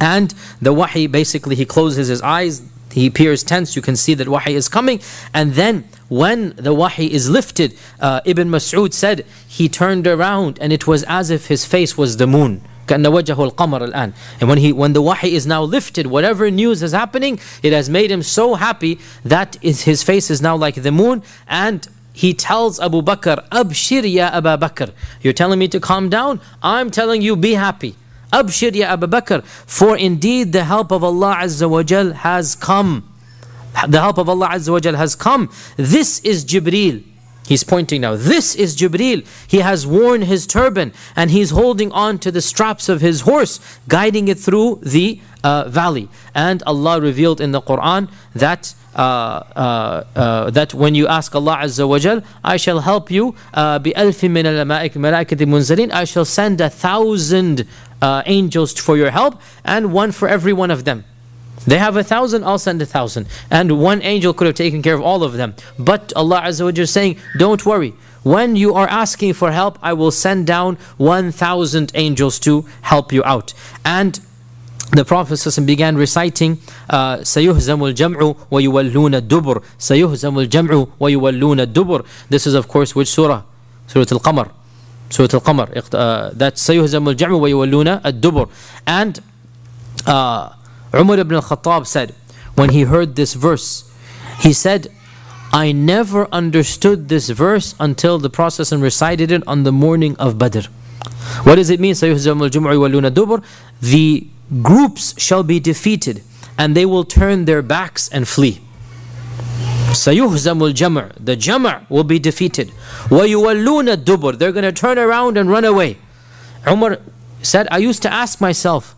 And the wahi basically he closes his eyes, he appears tense, you can see that wahi is coming. And then when the wahi is lifted, uh, Ibn Mas'ud said he turned around and it was as if his face was the moon. And when he when the wahi is now lifted, whatever news is happening, it has made him so happy that his face is now like the moon and he tells Abu Bakr, Abshir ya Abu Bakr. You're telling me to calm down? I'm telling you, be happy. Abshir ya Abu Bakr. For indeed the help of Allah Azza wa Jal has come. The help of Allah Azza wa Jal has come. This is Jibreel. He's pointing now. This is Jibreel. He has worn his turban and he's holding on to the straps of his horse, guiding it through the uh, valley. And Allah revealed in the Quran that uh, uh, uh, that when you ask Allah Azza wa Jal, I shall help you بِأَلْفٍ مِّنَ الْمَلَائِكَةِ مُنزَلِينَ I shall send a thousand angels for your help and one for every one of them. They have a thousand, I'll send a thousand. And one angel could have taken care of all of them. But Allah Azza wa Jal is saying, don't worry. When you are asking for help, I will send down 1,000 angels to help you out. And the Prophet began reciting سيهزم الجمع ويولون الدبر سيهزم الجمع ويولون الدبر This is of course which surah? Surah Al-Qamar Surah Al-Qamar uh, that سيهزم الجمع ويولون الدبر And uh, Umar ibn al-Khattab said when he heard this verse he said I never understood this verse until the Prophet recited it on the morning of Badr What does it mean? سيهزم الجمع ويولون الدبر The groups shall be defeated and they will turn their backs and flee. سيهزم الجمع The jama' will be defeated. ويولون الدبر They're going to turn around and run away. Umar said, I used to ask myself,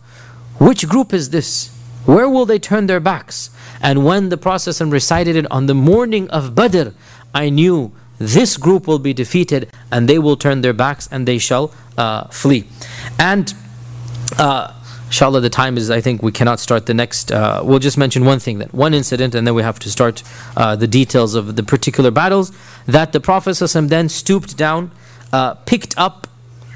which group is this? Where will they turn their backs? And when the Prophet recited it on the morning of Badr, I knew this group will be defeated and they will turn their backs and they shall uh, flee. And uh, inshallah, the time is, I think we cannot start the next. Uh, we'll just mention one thing that one incident, and then we have to start uh, the details of the particular battles. That the Prophet then stooped down, uh, picked up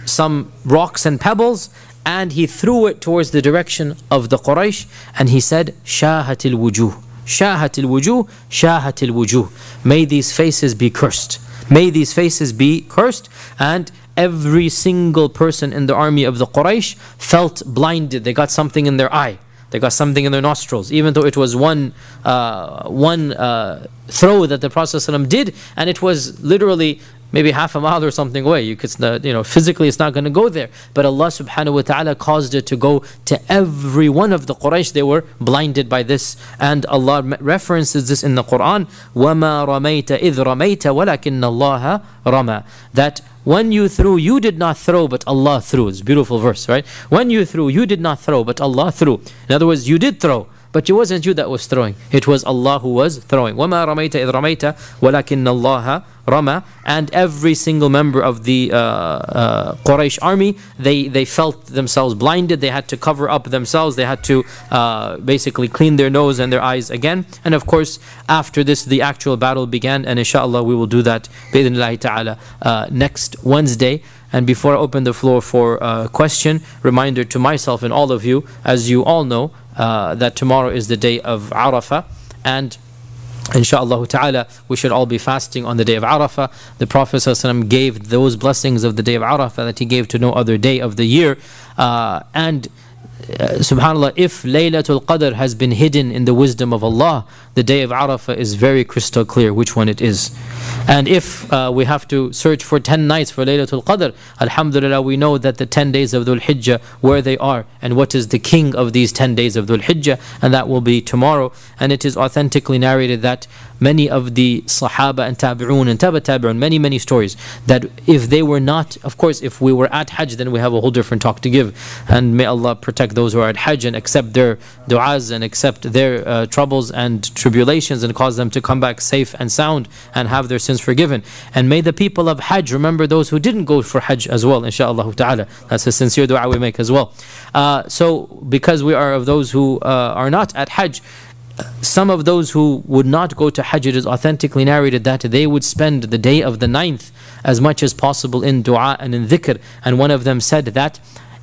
some rocks and pebbles, and he threw it towards the direction of the Quraysh, and he said, Shahatil wujuh. Shahatil wujuh, shahatil wujuh. May these faces be cursed. May these faces be cursed. And every single person in the army of the Quraysh felt blinded. They got something in their eye. They got something in their nostrils, even though it was one uh, one uh, throw that the Prophet ﷺ did, and it was literally maybe half a mile or something away. You could, you know, physically it's not going to go there. But Allah subhanahu wa ta'ala caused it to go to every one of the Quraysh. They were blinded by this. And Allah references this in the Quran. وَمَا رَمَيْتَ إِذْ رَمَيْتَ وَلَكِنَّ اللَّهَ رَمَى That when you threw, you did not throw, but Allah threw. It's a beautiful verse, right? When you threw, you did not throw, but Allah threw. In other words, you did throw. But it wasn't you that was throwing. It was Allah who was throwing. وَمَا رَمَيْتَ إِذْ رَمَيْتَ وَلَكِنَّ اللَّهَ Rama, and every single member of the uh, uh, Quraysh army, they, they felt themselves blinded. They had to cover up themselves. They had to uh, basically clean their nose and their eyes again. And of course, after this, the actual battle began. And inshallah, we will do that ta'ala uh, next Wednesday. And before I open the floor for a uh, question, reminder to myself and all of you, as you all know, uh, that tomorrow is the day of Arafah. And Insha'Allah ta'ala, we should all be fasting on the day of Arafah. The Prophet ﷺ gave those blessings of the day of Arafah that he gave to no other day of the year. Uh, and uh, subhanallah, if Laylatul Qadr has been hidden in the wisdom of Allah, the day of Arafah is very crystal clear which one it is. And if uh, we have to search for 10 nights for Laylatul Qadr, Alhamdulillah, we know that the 10 days of Dhul Hijjah, where they are, and what is the king of these 10 days of Dhul Hijjah, and that will be tomorrow. And it is authentically narrated that many of the Sahaba and Tabi'un and Taba Tabi'un, many, many stories, that if they were not, of course, if we were at Hajj, then we have a whole different talk to give. And may Allah protect those who are at Hajj and accept their du'as and accept their uh, troubles and tribulations and cause them to come back safe and sound and have their sins forgiven. And may the people of Hajj remember those who didn't go for Hajj as well, inshaAllah ta'ala. That's a sincere dua we make as well. Uh, so, because we are of those who uh, are not at Hajj, some of those who would not go to Hajj, it is authentically narrated that they would spend the day of the ninth as much as possible in dua and in dhikr. And one of them said that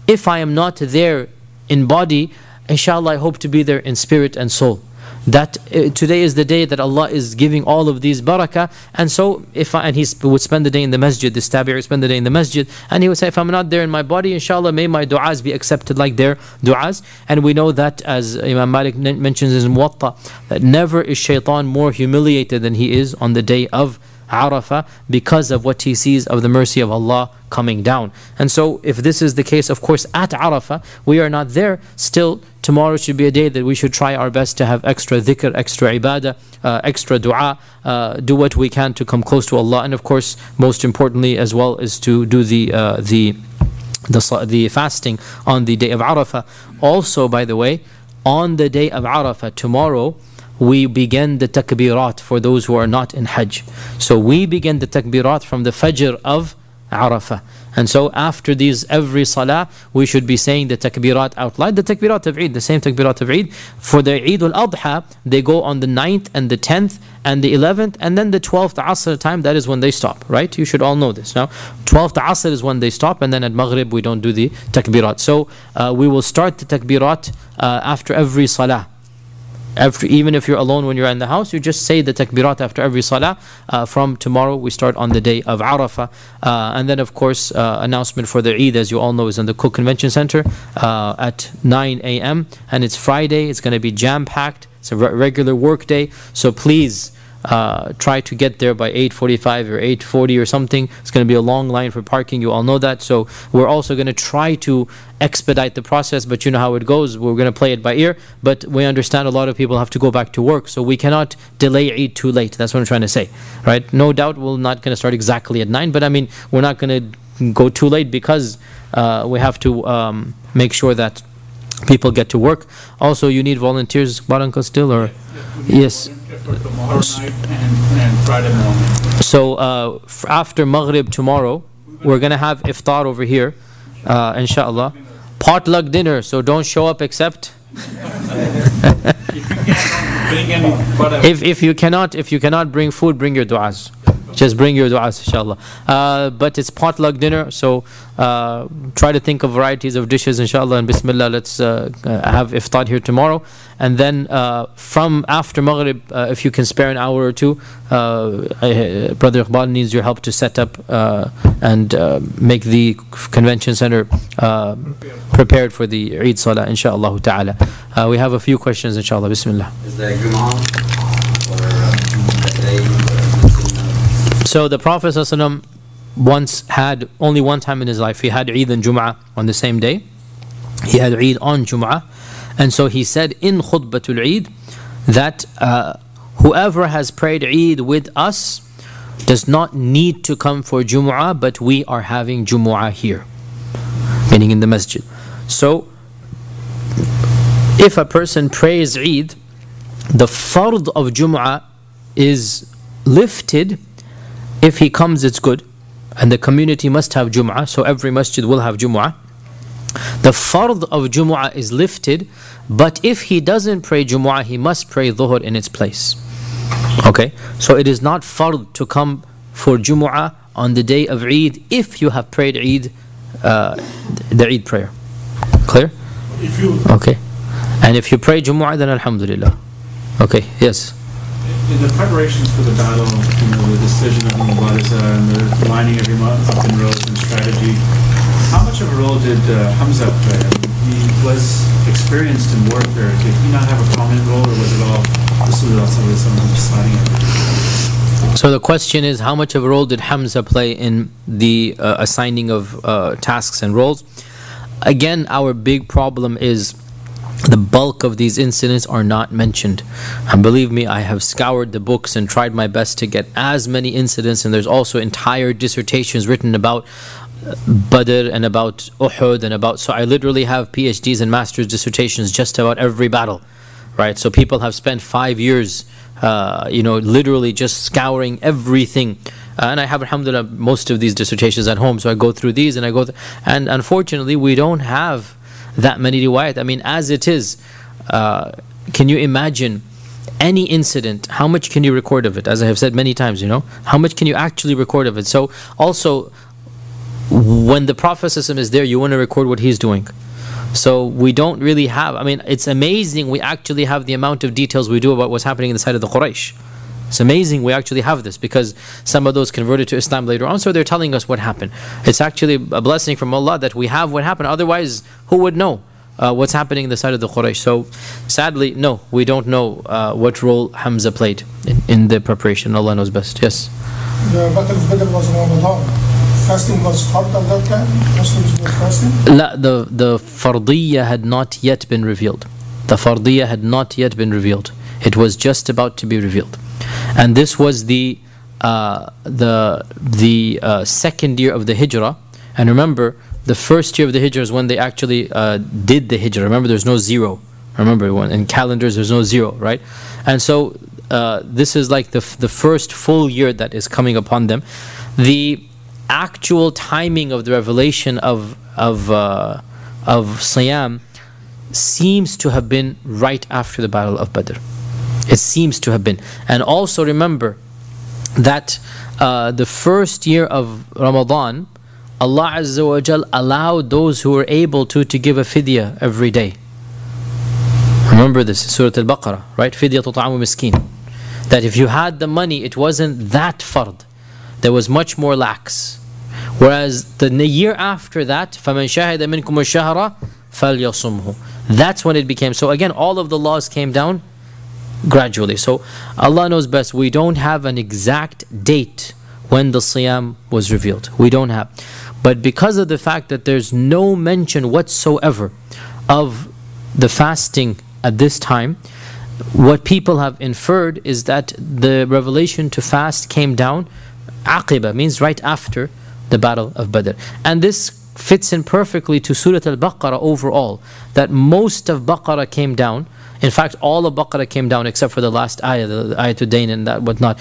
if I am not there in body, inshallah, I hope to be there in spirit and soul that uh, today is the day that Allah is giving all of these barakah. And so if I, and he would spend the day in the masjid this tabi'i would spend the day in the masjid. And he would say if I'm not there in my body inshallah may my du'as be accepted like their du'as. And we know that as Imam Malik mentions in Muwatta that never is shaitan more humiliated than he is on the day of Arafah because of what he sees of the mercy of Allah coming down. And so, if this is the case, of course, at Arafah, we are not there. Still, tomorrow should be a day that we should try our best to have extra dhikr, extra ibadah, uh, extra dua, uh, do what we can to come close to Allah. And of course, most importantly, as well, is to do the uh, the the, the fasting on the day of Arafah. Also, by the way, on the day of Arafah, tomorrow, we begin the takbirat for those who are not in Hajj. So we begin the takbirat from the Fajr of Arafah. And so after these, every salah, we should be saying the takbirat out loud. The takbirat of Eid, the same takbirat of Eid. For the Eid al-Adha, they go on the 9th and the 10th and the 11th and then the 12th Asr time, that is when they stop, right? You should all know this. Now, 12th Asr is when they stop and then at Maghrib we don't do the takbirat. So uh, we will start the takbirat uh, after every salah after, even if you're alone when you're in the house, you just say the takbirat after every salah. Uh, from tomorrow, we start on the day of Arafah. Uh, and then, of course, uh, announcement for the Eid, as you all know, is in the Cook Convention Center uh, at 9 a.m. And it's Friday. It's going to be jam packed. It's a re regular work day. So please uh, try to get there by 8.45 or 8.40 or something. It's going to be a long line for parking. You all know that. So we're also going to try to expedite the process, but you know how it goes. We're going to play it by ear. But we understand a lot of people have to go back to work. So we cannot delay Eid too late. That's what I'm trying to say. right? No doubt we're not going to start exactly at 9. But I mean, we're not going to go too late because uh, we have to um, make sure that people get to work. Also, you need volunteers, Baranka, still, or yes.
Tomorrow night and, and Friday morning.
So uh, f- after Maghrib tomorrow, we're gonna have iftar over here, uh, inshallah. Potluck dinner. So don't show up except <laughs>
Bring in whatever.
if if you cannot if you cannot bring food, bring your du'as. Just bring your du'as, inshallah. Uh, but it's potluck dinner, so uh, try to think of varieties of dishes, inshallah. And bismillah, let's uh, uh, have iftar here tomorrow. And then uh, from after Maghrib, uh, if you can spare an hour or two, Brother Iqbal needs your help to set up and make the convention center prepared for the Eid Salah, inshallah ta'ala. We have a few questions, inshallah. Bismillah.
Is there
So the Prophet ﷺ once had only one time in his life he had Eid and Jum'ah on the same day. He had Eid on Jum'ah, and so he said in Khutbatul Eid that uh, whoever has prayed Eid with us does not need to come for Jum'ah, but we are having Jum'ah here, meaning in the masjid. So if a person prays Eid, the fard of Jum'ah is lifted if he comes, it's good. And the community must have Jum'ah, so every masjid will have Jum'ah. The fard of Jum'ah is lifted, but if he doesn't pray Jum'ah, he must pray Dhuhr in its place. Okay? So it is not fard to come for Jum'ah on the day of Eid if you have prayed Eid, uh, the Eid prayer. Clear?
If you,
Okay. And if you pray Jum'ah, then Alhamdulillah. Okay, yes.
In the preparations for the battle, you know, the decision of Mubaraza and the lining everyone up in and strategy, how much of a role did uh, Hamza play? He was experienced in warfare. Did he not have a prominent role, or was it all Rasulullah deciding everything?
So the question is, how much of a role did Hamza play in the uh, assigning of uh, tasks and roles? Again, our big problem is the bulk of these incidents are not mentioned. And believe me, I have scoured the books and tried my best to get as many incidents, and there's also entire dissertations written about uh, Badr and about Uhud and about. So I literally have PhDs and master's dissertations just about every battle, right? So people have spent five years, uh, you know, literally just scouring everything. Uh, and I have, alhamdulillah, most of these dissertations at home. So I go through these and I go, th- and unfortunately, we don't have that many riwayat. I mean, as it is, uh, can you imagine any incident? How much can you record of it? As I have said many times, you know, how much can you actually record of it? So also, when the Prophet is there, you want to record what he's doing. So we don't really have. I mean, it's amazing we actually have the amount of details we do about what's happening in the side of the Quraysh. It's amazing we actually have this because some of those converted to Islam later on, so they're telling us what happened. It's actually a blessing from Allah that we have what happened. Otherwise, who would know uh, what's happening in the side of the Quraysh? So, sadly, no, we don't know uh, what role Hamza played in, in the preparation. Allah knows best. Yes.
The Battle of Badr was in Ramadan. Fasting was hard at that time. Muslims were fasting.
La, the the fardiyya had not yet been revealed. The fardiyya had not yet been revealed. It was just about to be revealed, and this was the uh, the the uh, second year of the hijrah. And remember, the first year of the hijrah is when they actually uh, did the hijrah. Remember, there's no zero. Remember, when in calendars there's no zero, right? And so uh, this is like the the first full year that is coming upon them. The actual timing of the revelation of of uh, of Siyam seems to have been right after the battle of Badr. It seems to have been, and also remember that uh, the first year of Ramadan, Allah Azza wa Jal allowed those who were able to to give a fidya every day. Remember this, Surah Al-Baqarah, right? Fidya tut'amu miskin. That if you had the money, it wasn't that fard. There was much more lax. Whereas the n- year after that, فَمَنْ شَهِدَ مِنْكُمُ الشَّهْرَ فَلْيَصُمْهُ That's when it became. So again, all of the laws came down gradually. So Allah knows best. We don't have an exact date when the Siyam was revealed. We don't have. But because of the fact that there's no mention whatsoever of the fasting at this time, what people have inferred is that the revelation to fast came down aqiba means right after the battle of badr and this fits in perfectly to Surah Al Baqarah overall. That most of Baqarah came down. In fact, all of Baqarah came down except for the last ayah, the, the ayah to Dain and that whatnot.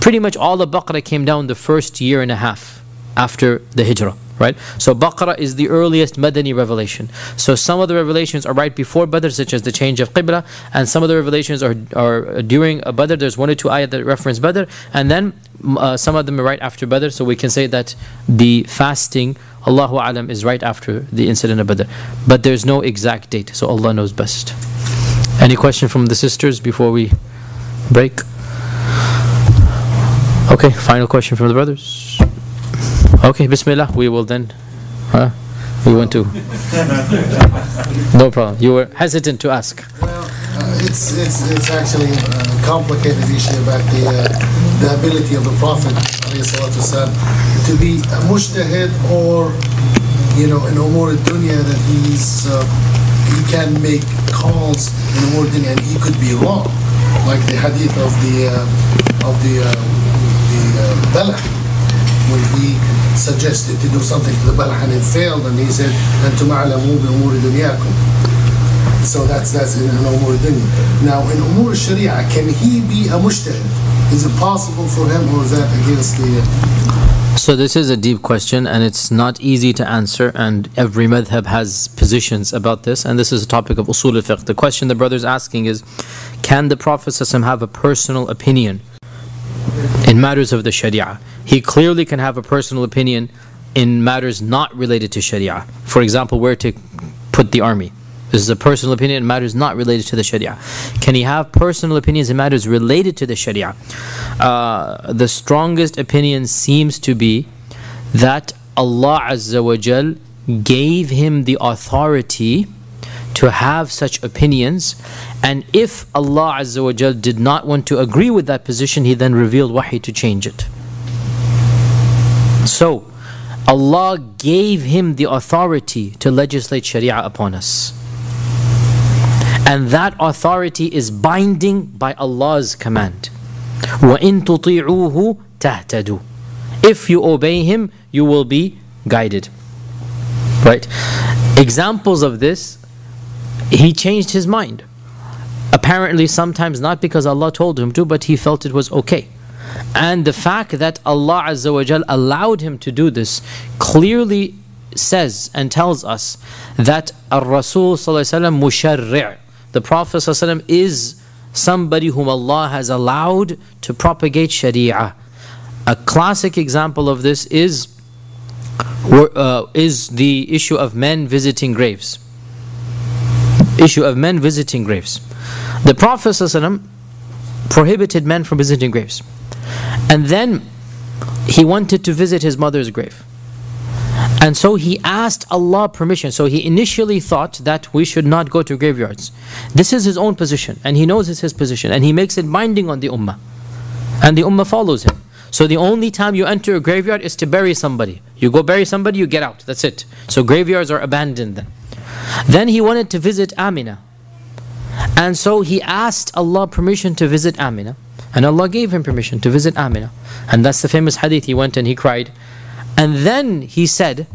Pretty much all of Baqarah came down the first year and a half after the Hijrah right? So Baqarah is the earliest Madani revelation. So some of the revelations are right before Badr, such as the change of Qibla, and some of the revelations are, are during Badr. There's one or two ayat that reference Badr, and then uh, some of them are right after Badr. So we can say that the fasting, Allahu Alam, is right after the incident of Badr. But there's no exact date, so Allah knows best. Any question from the sisters before we break? Okay, final question from the brothers. Okay, Bismillah. We will then. Huh? We want to. <laughs> no problem. You were hesitant to ask.
Well, uh, it's, it's, it's actually a complicated issue about the, uh, the ability of the Prophet والسلام, to be a mujtahid or, you know, in umur dunya that he's, uh, he can make calls in wording, and he could be wrong, like the hadith of the uh, of the uh, the uh, when he suggested to do something to the Balagh and it failed, and he said, "Antum alamu bi umuri dunyakum." So that's that's in umur dunya. Now in umur sharia, can he be a mujtahid? Is it possible for him, or is that against the?
So this is a deep question and it's not easy to answer and every madhab has positions about this and this is a topic of usul al-fiqh. The question the brother is asking is, can the Prophet have a personal opinion in matters of the Sharia? He clearly can have a personal opinion in matters not related to Sharia. For example, where to put the army. This is a personal opinion in matters not related to the Sharia. Can he have personal opinions in matters related to the Sharia? Uh, the strongest opinion seems to be that Allah Azza wa Jal gave him the authority to have such opinions and if Allah Azza wa Jal did not want to agree with that position he then revealed wahi to change it so, Allah gave him the authority to legislate Sharia upon us. And that authority is binding by Allah's command. وَإِن تُطِيعُوهُ تَهْتَدُوا If you obey Him, you will be guided. Right? Examples of this, he changed his mind. Apparently, sometimes not because Allah told him to, but he felt it was okay. And the fact that Allah Azza wa Jal allowed him to do this clearly says and tells us that Ar-Rasul musharri' the Prophet is somebody whom Allah has allowed to propagate Sharia. A classic example of this is uh, is the issue of men visiting graves. Issue of men visiting graves. The Prophet ﷺ prohibited men from visiting graves. And then he wanted to visit his mother's grave. And so he asked Allah permission. So he initially thought that we should not go to graveyards. This is his own position, and he knows it's his position, and he makes it binding on the ummah. And the ummah follows him. So the only time you enter a graveyard is to bury somebody. You go bury somebody, you get out. That's it. So graveyards are abandoned then. Then he wanted to visit Amina. And so he asked Allah permission to visit Amina. And Allah gave him permission to visit Amina. And that's the famous hadith. He went and he cried. And then he said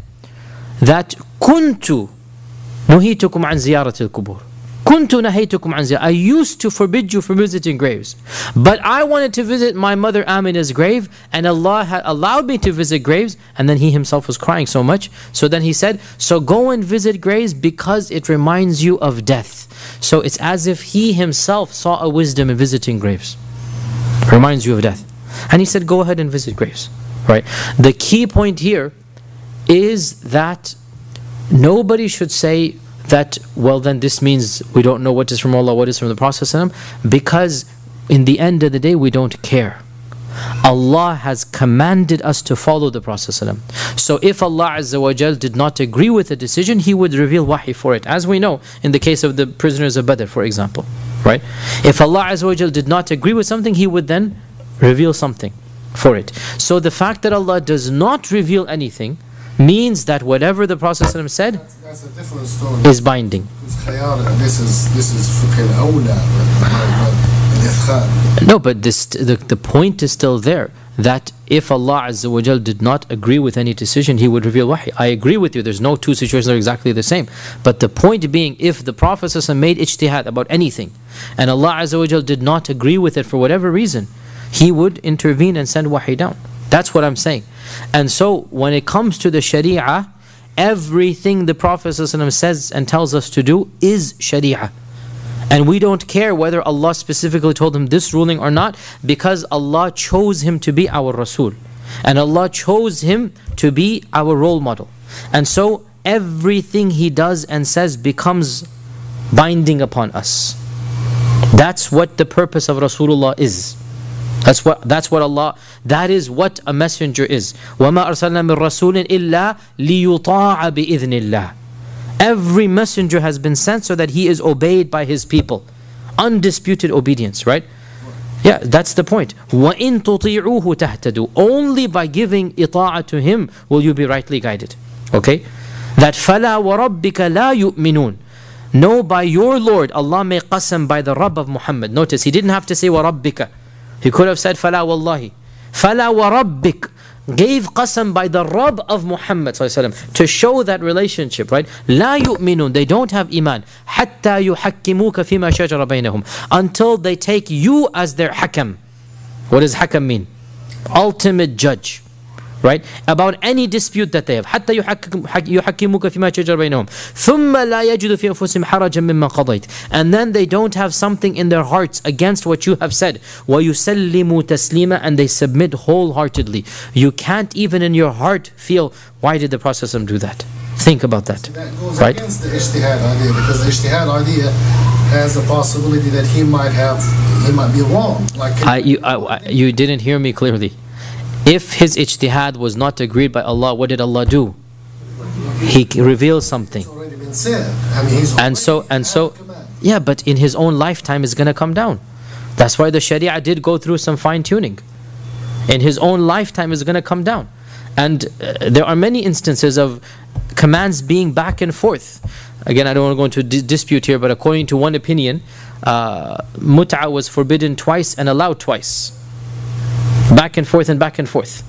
that كنت نهيتكم عن زيارة القبور. كنت نهيتكم عن زيارة. I used to forbid you from visiting graves. But I wanted to visit my mother Amina's grave and Allah had allowed me to visit graves and then he himself was crying so much. So then he said, so go and visit graves because it reminds you of death. So it's as if he himself saw a wisdom in visiting graves reminds you of death. And he said, go ahead and visit graves. Right? The key point here is that nobody should say that, well, then this means we don't know what is from Allah, what is from the Prophet, because in the end of the day, we don't care. Allah has commanded us to follow the Prophet So if Allah Azza did not agree with a decision, He would reveal wahi for it. As we know in the case of the prisoners of Badr, for example. Right? If Allah Azza did not agree with something, He would then reveal something for it. So the fact that Allah does not reveal anything means that whatever the Prophet said
that's, that's
is binding.
This is, this is no,
but this, the, the point is still there. that if Allah Azza did not agree with any decision, He would reveal wahi. I agree with you, there's no two situations that are exactly the same. But the point being, if the Prophet made ijtihad about anything, and Allah Azza did not agree with it for whatever reason, He would intervene and send wahi down. That's what I'm saying. And so, when it comes to the Sharia, everything the Prophet ﷺ says and tells us to do is Sharia. And we don't care whether Allah specifically told him this ruling or not because Allah chose him to be our Rasul. And Allah chose him to be our role model. And so everything he does and says becomes binding upon us. That's what the purpose of Rasulullah is. That's what that's what Allah that is what a messenger is. وَمَا أَرْسَلْنَا مِن رَسُولٍ إِلَّا لِيُطَاعَ بِإِذْنِ اللَّهِ Every messenger has been sent so that he is obeyed by his people. Undisputed obedience, right? Yeah, that's the point. وَإِن تُطِيعُوهُ تَهْتَدُوا Only by giving ita'a to him will you be rightly guided. Okay? That فَلَا وَرَبِّكَ لَا يُؤْمِنُونَ No, by your Lord, Allah made qasam by the Rabb of Muhammad. Notice, he didn't have to say وَرَبِّكَ. he could have said, Fala wallahi. Fala wa rabbik. Gave qasam by the Rabb of Muhammad to show that relationship, right? لا يؤمنون. they don't have iman. حتى يحكموك فيما شجر بينهم. Until they take you as their hakam. What does hakam mean? Ultimate judge right? About any dispute that they have. حتى يحكموك فيما شجر بينهم. ثم لا يجد في أنفسهم حرجا مما قضيت. And then they don't have something in their hearts against what you have said. ويسلموا تسليما and they submit wholeheartedly. You can't even in your heart feel why did the Prophet do that? Think about that.
That goes
right?
against the ijtihad idea because the ijtihad idea has a possibility that he might have, he might be wrong. Like
I, you, I, you didn't hear me clearly. If his ijtihad was not agreed by Allah, what did Allah do? He revealed something. And so and so yeah, but in his own lifetime it's going to come down. That's why the Sharia did go through some fine tuning. In his own lifetime it's going to come down. And uh, there are many instances of commands being back and forth. Again, I don't want to go into di- dispute here, but according to one opinion, uh, mut'a was forbidden twice and allowed twice. Back and forth and back and forth.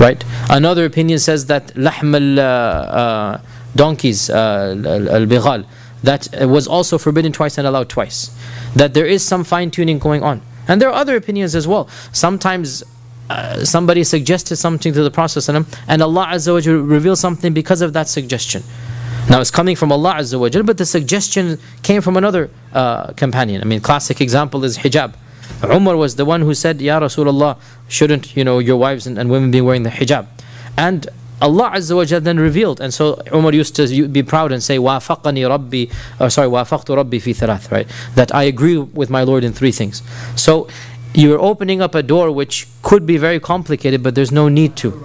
Right? Another opinion says that lahm al uh, uh, donkeys, uh, al bighal, that was also forbidden twice and allowed twice. That there is some fine tuning going on. And there are other opinions as well. Sometimes uh, somebody suggested something to the Prophet and Allah Azza wa revealed something because of that suggestion. Now it's coming from Allah Azza wa but the suggestion came from another uh, companion. I mean, classic example is hijab. Umar was the one who said, Ya Rasulullah, shouldn't you know your wives and, and women be wearing the hijab? And Allah Azza wa Jal then revealed, and so Umar used to be proud and say, "Wafaqani Rabbi," or sorry, "Wafaqtu Rabbi fi thalath," right? That I agree with my Lord in three things. So you're opening up a door which could be very complicated, but there's no need to.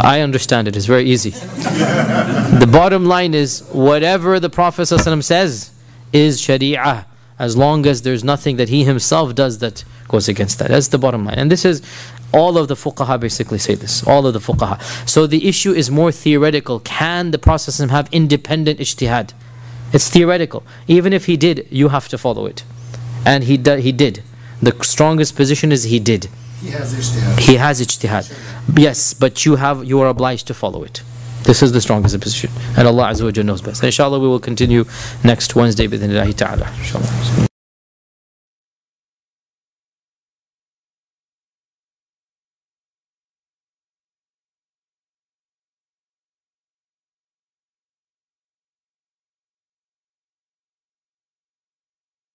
I understand it. It's very easy. <laughs> the bottom line is whatever the Prophet says is Sharia, as long as there's nothing that he himself does that goes against that. That's the bottom line. And this is all of the fuqaha basically say this. All of the fuqaha. So the issue is more theoretical. Can the Prophet have independent ijtihad? It's theoretical. Even if he did, you have to follow it. And he, do, he did. The strongest position is he did.
He has ijtihad.
He has ijtihad. Yes, but you have you are obliged to follow it. This is the strongest position. And Allah Azza wa Jalla knows best. Inshallah we will continue next Wednesday بإذن الله تعالى. Inshallah.